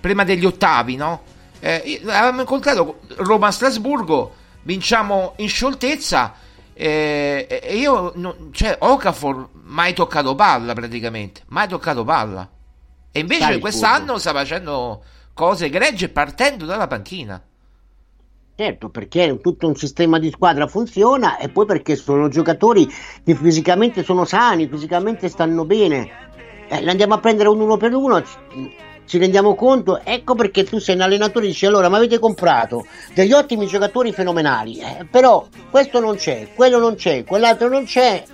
prima degli ottavi, no? Eh, avevamo incontrato Roma-Strasburgo, vinciamo in scioltezza. eh, E io, non- cioè, Okafor mai toccato palla praticamente, mai toccato palla. E invece Sai, quest'anno sta facendo cose egregie partendo dalla panchina. Certo, perché tutto un sistema di squadra funziona e poi perché sono giocatori che fisicamente sono sani, fisicamente stanno bene. Eh, li andiamo a prendere un uno per uno, ci, ci rendiamo conto. Ecco perché tu sei un allenatore e dici allora, ma avete comprato degli ottimi giocatori fenomenali, eh, però questo non c'è, quello non c'è, quell'altro non c'è.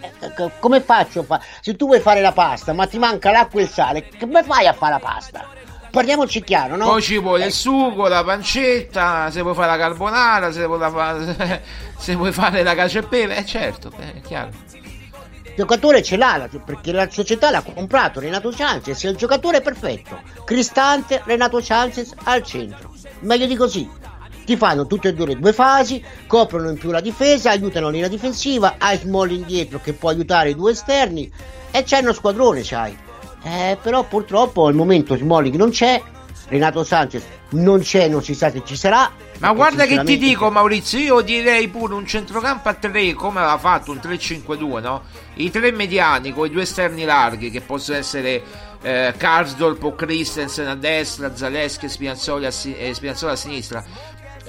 Eh, co- Come faccio? a fa- Se tu vuoi fare la pasta, ma ti manca l'acqua e il sale, come fai a fare la pasta? Parliamoci chiaro, no? Poi ci vuole Eh, il sugo, la pancetta, se vuoi fare la carbonara, se vuoi, la fa- se vuoi fare la cacio e pepe, eh certo, è chiaro. Il giocatore ce l'ha perché la società l'ha comprato Renato Sanchez è il giocatore perfetto Cristante Renato Sanchez al centro meglio di così ti fanno tutte e due le due fasi coprono in più la difesa aiutano la linea difensiva hai Smalling dietro che può aiutare i due esterni e c'è uno squadrone c'hai eh, però purtroppo al momento Smalling non c'è Renato Sanchez non c'è non si sa se ci sarà Ma guarda che ti dico Maurizio, io direi pure un centrocampo a 3 come aveva fatto un 3-5-2, no? I tre mediani con i due esterni larghi che possono essere eh, Karsdorp o Christensen a destra, Zaleschi e Spinazzola a, si- Spinazzola a sinistra.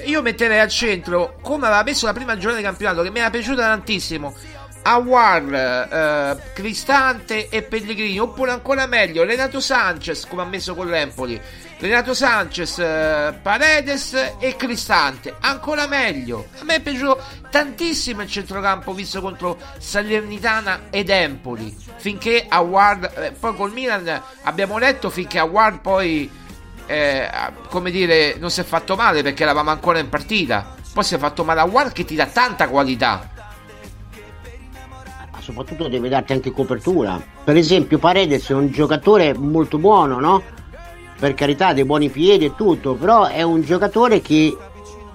Io metterei al centro come aveva messo la prima giornata di campionato che mi era piaciuta tantissimo. Awar, eh, Cristante e Pellegrini, oppure ancora meglio Renato Sanchez come ha messo con l'Empoli. Renato Sanchez, eh, Paredes e Cristante, ancora meglio. A me è piaciuto tantissimo il centrocampo visto contro Salernitana ed Empoli. Finché Awar, eh, poi col Milan abbiamo letto finché Awar poi, eh, come dire, non si è fatto male perché eravamo ancora in partita. Poi si è fatto male Awar che ti dà tanta qualità. ma soprattutto deve darti anche copertura. Per esempio, Paredes è un giocatore molto buono, no? Per carità, dei buoni piedi e tutto, però è un giocatore che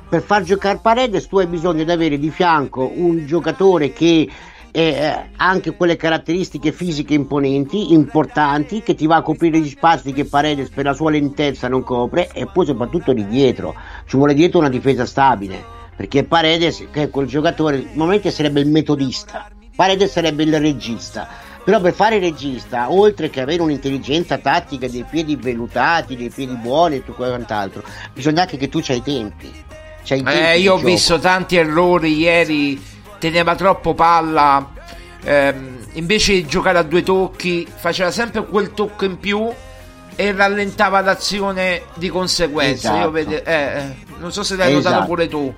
per far giocare Paredes tu hai bisogno di avere di fianco un giocatore che eh, anche quelle caratteristiche fisiche imponenti, importanti, che ti va a coprire gli spazi che Paredes per la sua lentezza non copre e poi soprattutto di dietro. Ci vuole dietro una difesa stabile, perché Paredes, che è quel giocatore, normalmente sarebbe il metodista, Paredes sarebbe il regista. Però per fare regista, oltre che avere un'intelligenza tattica, dei piedi vellutati, dei piedi buoni e tutto quant'altro, bisogna anche che tu c'hai i tempi. C'hai i tempi Eh, io ho gioco. visto tanti errori ieri, teneva troppo palla, ehm, invece di giocare a due tocchi, faceva sempre quel tocco in più e rallentava l'azione di conseguenza. Esatto. vede- eh, eh, non so se l'hai notato Esatto. pure tu.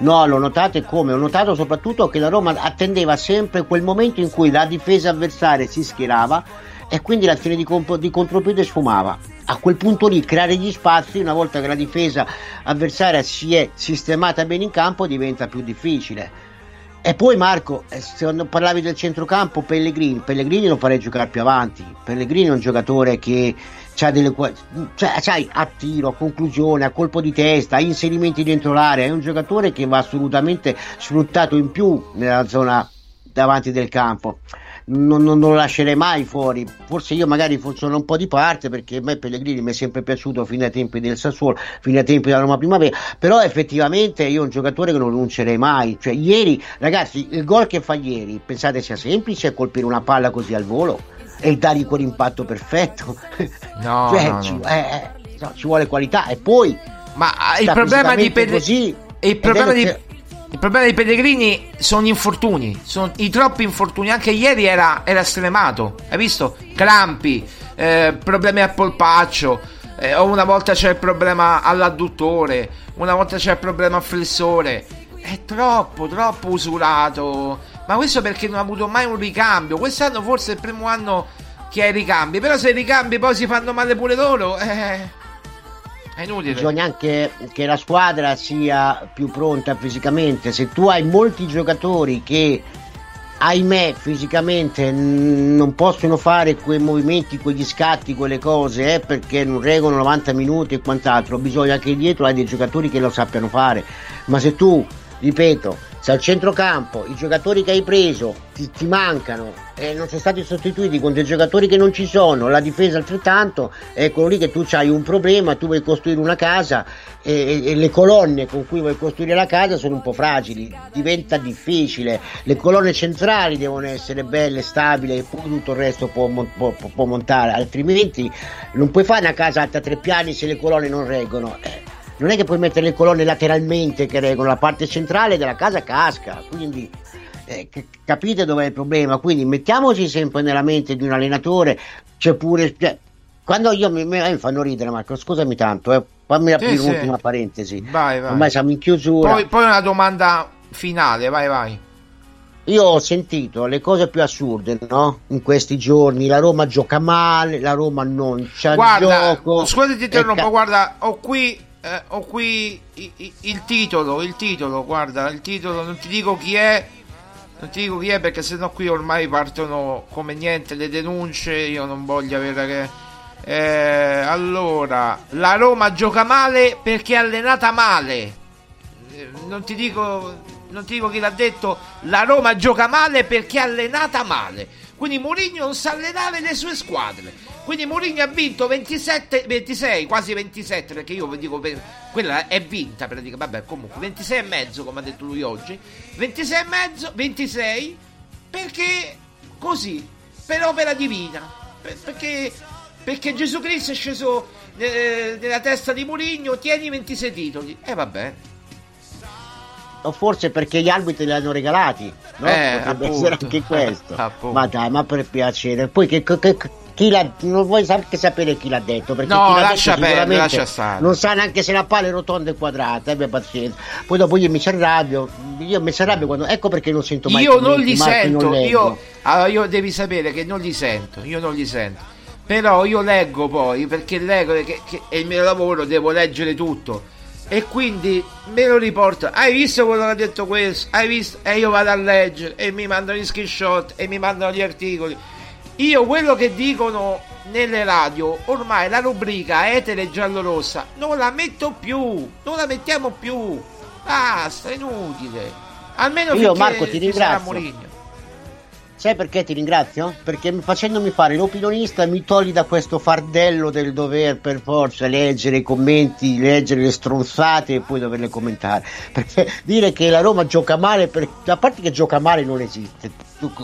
No, l'ho notato e come? Ho notato soprattutto che la Roma attendeva sempre quel momento in cui la difesa avversaria si schierava e quindi l'azione di, comp- di contropiede sfumava. A quel punto lì creare gli spazi, una volta che la difesa avversaria si è sistemata bene in campo, diventa più difficile. E poi Marco, eh, se parlavi del centrocampo, Pellegrini, Pellegrini lo farei giocare più avanti. Pellegrini è un giocatore che ha delle cioè, sai, a tiro, a conclusione, a colpo di testa, a inserimenti dentro l'area. È un giocatore che va assolutamente sfruttato in più nella zona davanti del campo. Non, non- non lo lascerei mai fuori. Forse io magari sono un po' di parte perché a me Pellegrini mi è sempre piaciuto fino ai tempi del Sassuolo, fino ai tempi della Roma Primavera. Però effettivamente io un giocatore che non rinuncerei mai. Cioè, ieri, ragazzi, il gol che fa ieri, pensate sia semplice colpire una palla così al volo? e dare quell'impatto perfetto. No, Cioè, no, ci, no. eh, eh, ci vuole qualità e poi Ma ah, il problema di Pellegrini il problema di che- il problema dei Pellegrini sono gli infortuni, sono i troppi infortuni. Anche ieri era, era stremato, hai visto? Crampi, eh, problemi al polpaccio. eh, una volta c'è il problema all'adduttore, una volta c'è il problema al flessore. È troppo, troppo usurato. Ma questo perché non ha avuto mai un ricambio. Quest'anno forse è il primo anno che ha i ricambi. Però se i ricambi poi si fanno male pure loro, eh, è inutile. bisogna anche che la squadra sia più pronta fisicamente. Se tu hai molti giocatori che, ahimè, fisicamente non possono fare quei movimenti, quegli scatti, quelle cose, eh, perché non reggono 90 minuti e quant'altro, bisogna che dietro hai dei giocatori che lo sappiano fare. Ma se tu, ripeto, se al centrocampo i giocatori che hai preso ti, ti mancano e non sono stati sostituiti con dei giocatori che non ci sono, la difesa altrettanto, eccolo lì che tu hai un problema, tu vuoi costruire una casa e, e- e le colonne con cui vuoi costruire la casa sono un po' fragili, diventa difficile, le colonne centrali devono essere belle, stabili e poi tutto il resto può, può- può- montare, altrimenti non puoi fare una casa alta tre piani se le colonne non reggono. Eh, non è che puoi mettere le colonne lateralmente che reggono, la parte centrale della casa casca, quindi eh, capite dov'è il problema? Quindi mettiamoci sempre nella mente di un allenatore, c'è pure... cioè, quando io mi, mi, eh, mi fanno ridere Marco, scusami tanto, eh, fammi aprire sì. un'ultima parentesi. Vai, vai. Ormai siamo in chiusura. Poi, poi una domanda finale, vai, vai. Io ho sentito le cose più assurde, no? In questi giorni, la Roma gioca male, la Roma non c'ha Guarda, gioco. scusate ti interrompo, ca- guarda, ho qui, eh, ho qui i- i- il titolo, il titolo, guarda, il titolo, non ti dico chi è, non ti dico chi è perché sennò qui ormai partono come niente le denunce, io non voglio avere che... Eh, allora, la Roma gioca male perché è allenata male. Eh, Non ti dico, non ti dico chi l'ha detto. La Roma gioca male perché è allenata male. Quindi Mourinho non sa allenare le sue squadre. Quindi Mourinho ha vinto 27, 26, quasi 27, perché io vi dico quella è vinta praticamente. Vabbè, comunque 26 e mezzo, come ha detto lui oggi. 26 e mezzo, 26 perché così, per opera divina. Per- perché perché Gesù Cristo è sceso eh, nella testa di Mourinho, tieni 26 titoli. E va bene. O forse perché gli arbitri li hanno regalati, no? Eh, Potrebbe appunto. essere anche questo. Appunto. ma dai, ma per piacere. Poi che, che- che- chi l'ha, non vuoi anche sapere chi l'ha detto? Perché No, lascia perdere, lascia stare. Non sa neanche se la palla è rotonda e quadrata, abbia pazienza. Poi dopo io mi ci arrabbio, io mi ci arrabbio quando. Ecco perché non sento mai. Io non li Marco, sento, non io, allora, io devi sapere che non li sento, io non li sento. Però io leggo poi, perché leggo che, che è il mio lavoro, devo leggere tutto. E quindi me lo riporto. Hai visto quello che ha detto questo? Hai visto? E io vado a leggere e mi mandano gli screenshot e mi mandano gli articoli. Io quello che dicono nelle radio, ormai la rubrica etere giallorossa non la metto più, non la mettiamo più. Basta, è inutile. Almeno Io, Marco, ti ringrazio. Sai perché ti ringrazio? Perché facendomi fare l'opinionista mi togli da questo fardello del dover per forza leggere i commenti, leggere le stronzate e poi doverle commentare. Perché dire che la Roma gioca male, per... a parte che gioca male non esiste,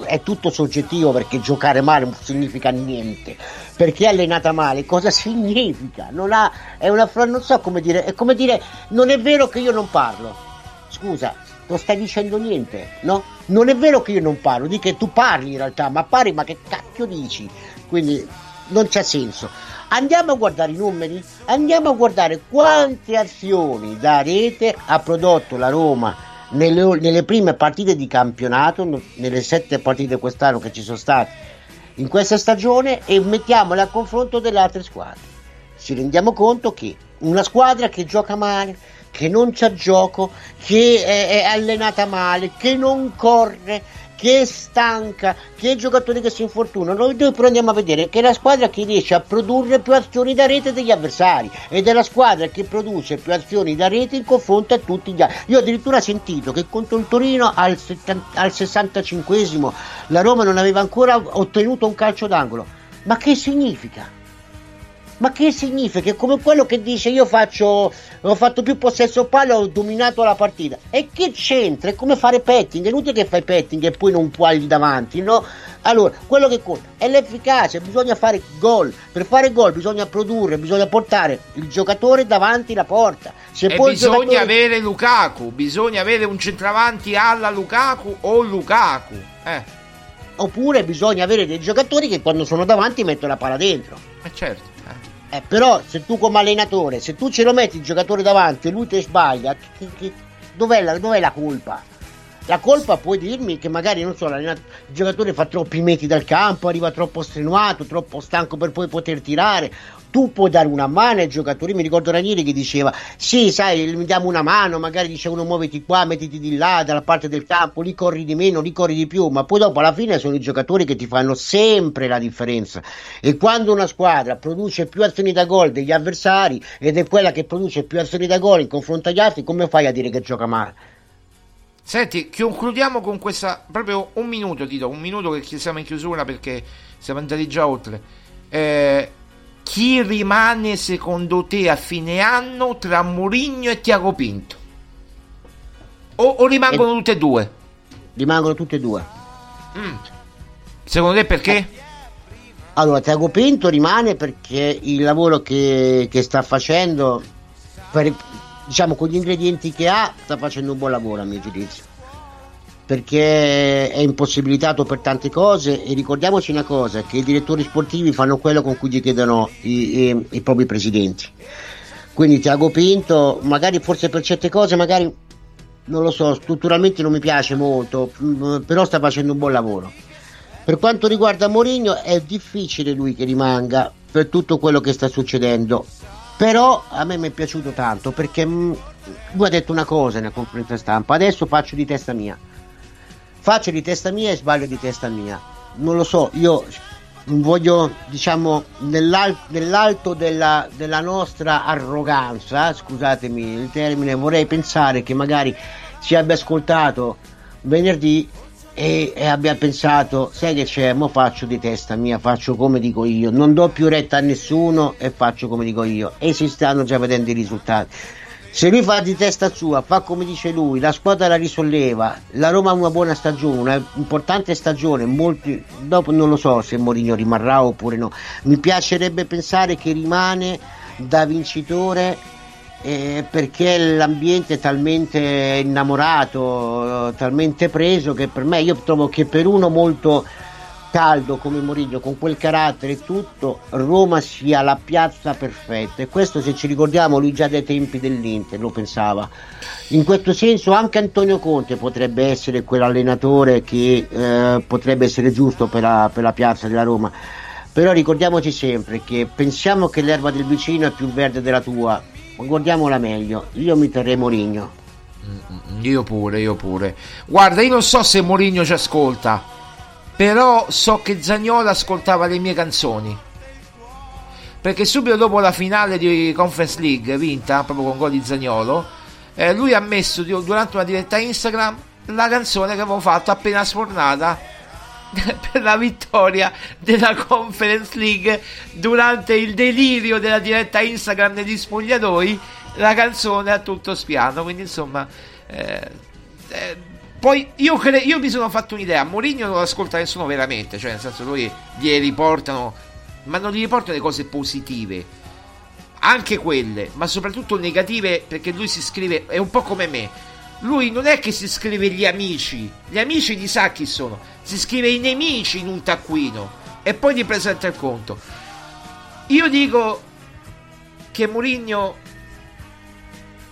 è tutto soggettivo perché giocare male non significa niente. Perché è allenata male, cosa significa? Non ha, è una, non so come dire, è come dire non è vero che io non parlo. Scusa, non stai dicendo niente, no? Non è vero che io non parlo, di che tu parli in realtà, ma parli, ma che cacchio dici? Quindi non c'è senso. Andiamo a guardare i numeri, andiamo a guardare quante azioni da rete ha prodotto la Roma nelle, nelle prime partite di campionato, nelle sette partite quest'anno che ci sono state in questa stagione e mettiamole a confronto delle altre squadre. Ci rendiamo conto che una squadra che gioca male, che non c'ha gioco, che è allenata male, che non corre, che stanca, che giocatori che si infortunano. Noi, però andiamo a vedere che è la squadra che riesce a produrre più azioni da rete degli avversari ed è la squadra che produce più azioni da rete in confronto a tutti gli altri. Io ho addirittura sentito che contro il Torino al, 70 al 65esimo la Roma non aveva ancora ottenuto un calcio d'angolo. Ma che significa? Ma che significa? È come quello che dice io faccio, ho fatto più possesso palla, ho dominato la partita. E che c'entra? È come fare petting, è inutile che fai petting e poi non puoi davanti, no? Allora, quello che conta è l'efficacia, bisogna fare gol. Per fare gol bisogna produrre, bisogna portare il giocatore davanti la porta. Se e bisogna giocatore- avere Lukaku, bisogna avere un centravanti alla Lukaku o Lukaku. Eh, Oppure bisogna avere dei giocatori che quando sono davanti mettono la palla dentro. eh, certo. Eh. Però se tu come allenatore, se tu ce lo metti il giocatore davanti e lui ti sbaglia, che- che- dov'è, la, dov'è la colpa? La colpa puoi dirmi che magari non so, il giocatore fa troppi metri dal campo, arriva troppo strenuato, troppo stanco per poi poter tirare. Tu puoi dare una mano ai giocatori. Mi ricordo Ranieri che diceva: Sì, sai, mi diamo una mano. Magari dice uno muoviti qua, mettiti di là, dalla parte del campo, lì corri di meno, lì corri di più. Ma poi dopo alla fine sono i giocatori che ti fanno sempre la differenza. E quando una squadra produce più azioni da gol degli avversari ed è quella che produce più azioni da gol in confronto agli altri, come fai a dire che gioca male? Senti, concludiamo con questa. Proprio un minuto, ti do un minuto che siamo in chiusura perché siamo andati già oltre. Eh, chi rimane secondo te a fine anno tra Mourinho e Tiago Pinto? O, o rimangono tutte e due? Rimangono tutte e due. Mm. Secondo te perché? Allora, Tiago Pinto rimane perché il lavoro che, che sta facendo, per- diciamo con gli ingredienti che ha, sta facendo un buon lavoro a mio giudizio. Perché è impossibilitato per tante cose e ricordiamoci una cosa, che i direttori sportivi fanno quello con cui gli chiedono i, i- i propri presidenti. Quindi Tiago Pinto, magari forse per certe cose, magari non lo so, strutturalmente non mi piace molto, però sta facendo un buon lavoro. Per quanto riguarda Mourinho è difficile lui che rimanga per tutto quello che sta succedendo. Però a me mi è piaciuto tanto perché mh, lui ha detto una cosa nella conferenza stampa, adesso faccio di testa mia. Faccio di testa mia e sbaglio di testa mia. Non lo so, io voglio, diciamo, nell'al- nell'alto della, della nostra arroganza, scusatemi il termine, vorrei pensare che magari ci abbia ascoltato venerdì e, e abbia pensato, sai che c'è, mo faccio di testa mia, faccio come dico io, non do più retta a nessuno e faccio come dico io. E si stanno già vedendo i risultati. Se lui fa di testa sua, fa come dice lui, la squadra la risolleva, la Roma ha una buona stagione, una importante stagione, molti, dopo non lo so se Mourinho rimarrà oppure no, mi piacerebbe pensare che rimane da vincitore eh, perché l'ambiente è talmente innamorato, talmente preso che per me io trovo che per uno molto caldo come Mourinho con quel carattere e tutto Roma sia la piazza perfetta. E questo se ci ricordiamo lui già dai tempi dell'Inter lo pensava. In questo senso anche Antonio Conte potrebbe essere quell'allenatore che eh, potrebbe essere giusto per la, per la piazza della Roma. Però ricordiamoci sempre che pensiamo che l'erba del vicino è più verde della tua guardiamola meglio io mi terrei Mourinho Io pure, io pure. Guarda, io non so se Mourinho ci ascolta, però so che Zagnolo ascoltava le mie canzoni. Perché subito dopo la finale di Conference League, vinta proprio con gol di Zagnolo, eh, lui ha messo durante una diretta Instagram la canzone che avevo fatto appena sfornata per la vittoria della Conference League durante il delirio della diretta Instagram degli spogliatoi. La canzone a tutto spiano quindi insomma eh, eh, poi io, cre- io mi sono fatto un'idea. Mourinho non ascolta nessuno veramente cioè nel senso lui gli riportano ma non gli riportano le cose positive anche quelle ma soprattutto negative perché lui si scrive è un po' come me lui non è che si scrive gli amici, gli amici gli sa chi sono, si scrive i nemici in un taccuino e poi gli presenta il conto. Io dico che Mourinho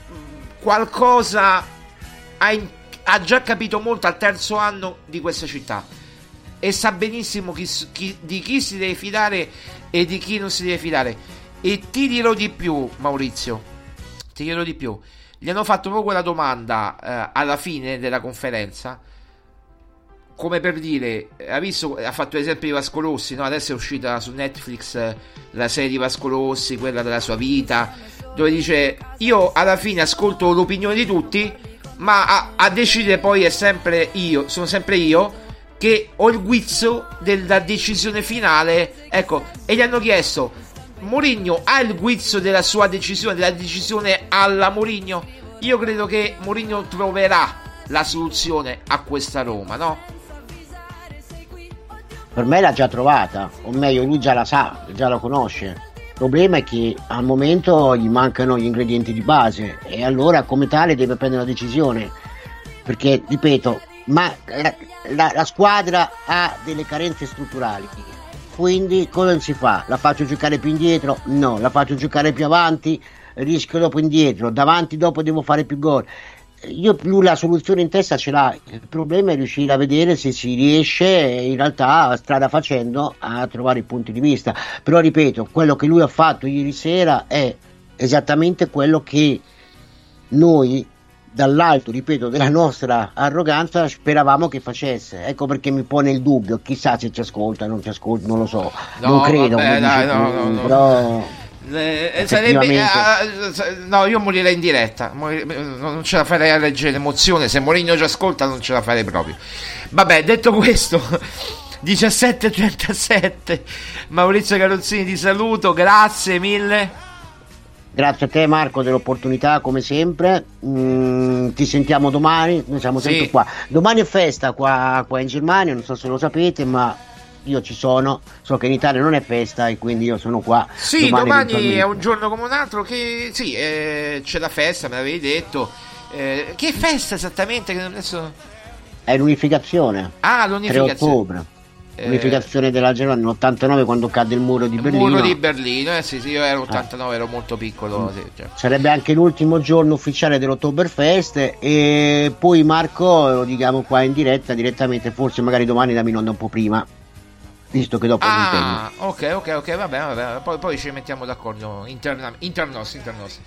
mh, qualcosa ha, in- ha già capito molto al terzo anno di questa città e sa benissimo chi chi- di chi si deve fidare e di chi non si deve fidare. E ti dirò di più, Maurizio, ti dirò di più. Gli hanno fatto proprio quella domanda eh, alla fine della conferenza. Come per dire, ha visto, ha fatto l'esempio di Vasco Rossi, no? adesso è uscita su Netflix eh, la serie di Vasco Rossi, quella della sua vita, dove dice io alla fine ascolto l'opinione di tutti, ma a, a decidere poi è sempre io, sono sempre io che ho il guizzo della decisione finale. Ecco, e gli hanno chiesto Mourinho ha il guizzo della sua decisione, della decisione alla Mourinho? Io credo che Mourinho troverà la soluzione a questa Roma, no? Per me l'ha già trovata, o meglio, lui già la sa, già la conosce. Il problema è che al momento gli mancano gli ingredienti di base e allora come tale deve prendere una decisione. Perché, ripeto, ma la, la- la squadra ha delle carenze strutturali. Quindi cosa si fa? La faccio giocare più indietro? No, la faccio giocare più avanti, rischio dopo indietro, davanti dopo devo fare più gol. Io più la soluzione in testa ce l'ha, il problema è riuscire a vedere se si riesce in realtà strada facendo a trovare i punti di vista. Però ripeto, quello che lui ha fatto ieri sera è esattamente quello che noi dall'alto, ripeto, della nostra arroganza speravamo che facesse. Ecco perché mi pone il dubbio, chissà se ci ascolta, non ci ascolta, non lo so. No, non credo, vabbè, dai, dici no, no, no. però Eh, eh, sarebbe, eh, no, io morirei in diretta. Mori- non ce la farei a leggere l'emozione. Se Mourinho ci ascolta, non ce la farei proprio. Vabbè, detto questo, 17.37. Maurizio Carrozzini, ti saluto. Grazie mille. Grazie a te Marco dell'opportunità come sempre, Mm, ti sentiamo domani, noi siamo sempre Sì. qua. Domani è festa qua, qua in Germania, non so se lo sapete, ma io ci sono, so che in Italia non è festa e quindi io sono qua. Sì, domani, eventualmente. è un giorno come un altro. Che sì, eh, c'è la festa, me l'avevi detto. Eh, che festa esattamente? Adesso... È l'unificazione, Ah, 3 l'unificazione. ottobre, l'unificazione della Germania nell'89 quando cadde il muro di Il Berlino. muro di Berlino, eh sì, sì, io ero 89, ero molto piccolo. sì, cioè. Sarebbe anche l'ultimo giorno ufficiale dell'Oktoberfest e poi Marco lo diciamo qua in diretta direttamente, forse magari domani dammi in onda un po' prima, visto che dopo. Ah, ok, ok, ok, va bene, va bene. Poi, poi ci mettiamo d'accordo interna- internos, internos.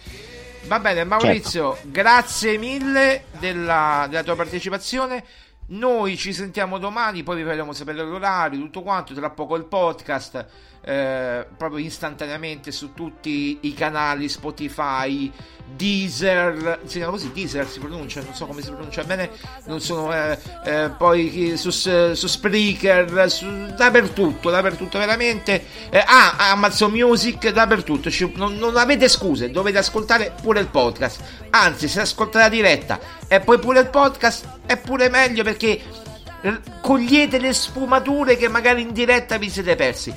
Va bene, Maurizio, grazie mille della, della tua partecipazione. Noi ci sentiamo domani, poi vi faremo sapere l'orario, tutto quanto, tra poco il podcast, eh, proprio istantaneamente su tutti i canali Spotify, Deezer, si chiama così, Deezer si pronuncia, non so come si pronuncia bene, non sono, eh, eh, poi su, su Spreaker, su- dappertutto, dappertutto veramente, Eh, ah, Amazon Music, dappertutto, non, non avete scuse, dovete ascoltare pure il podcast, anzi se ascoltate la diretta e poi pure il podcast è pure meglio perché eh, cogliete le sfumature che magari in diretta vi siete persi.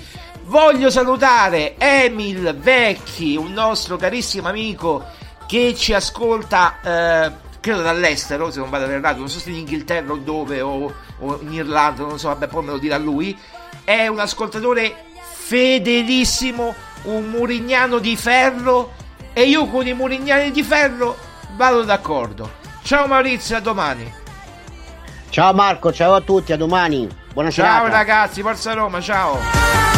Voglio salutare Emil Vecchi, un nostro carissimo amico che ci ascolta, eh, credo dall'estero, se non vado errato, non so se in Inghilterra o dove, o, o in Irlanda, non so, vabbè, poi me lo dirà lui. È un ascoltatore fedelissimo, un murignano di ferro, e io con i murignani di ferro vado d'accordo. Ciao Maurizio, a domani. Ciao Marco, ciao a tutti, a domani, buona Ciao serata. ragazzi, forza Roma, ciao.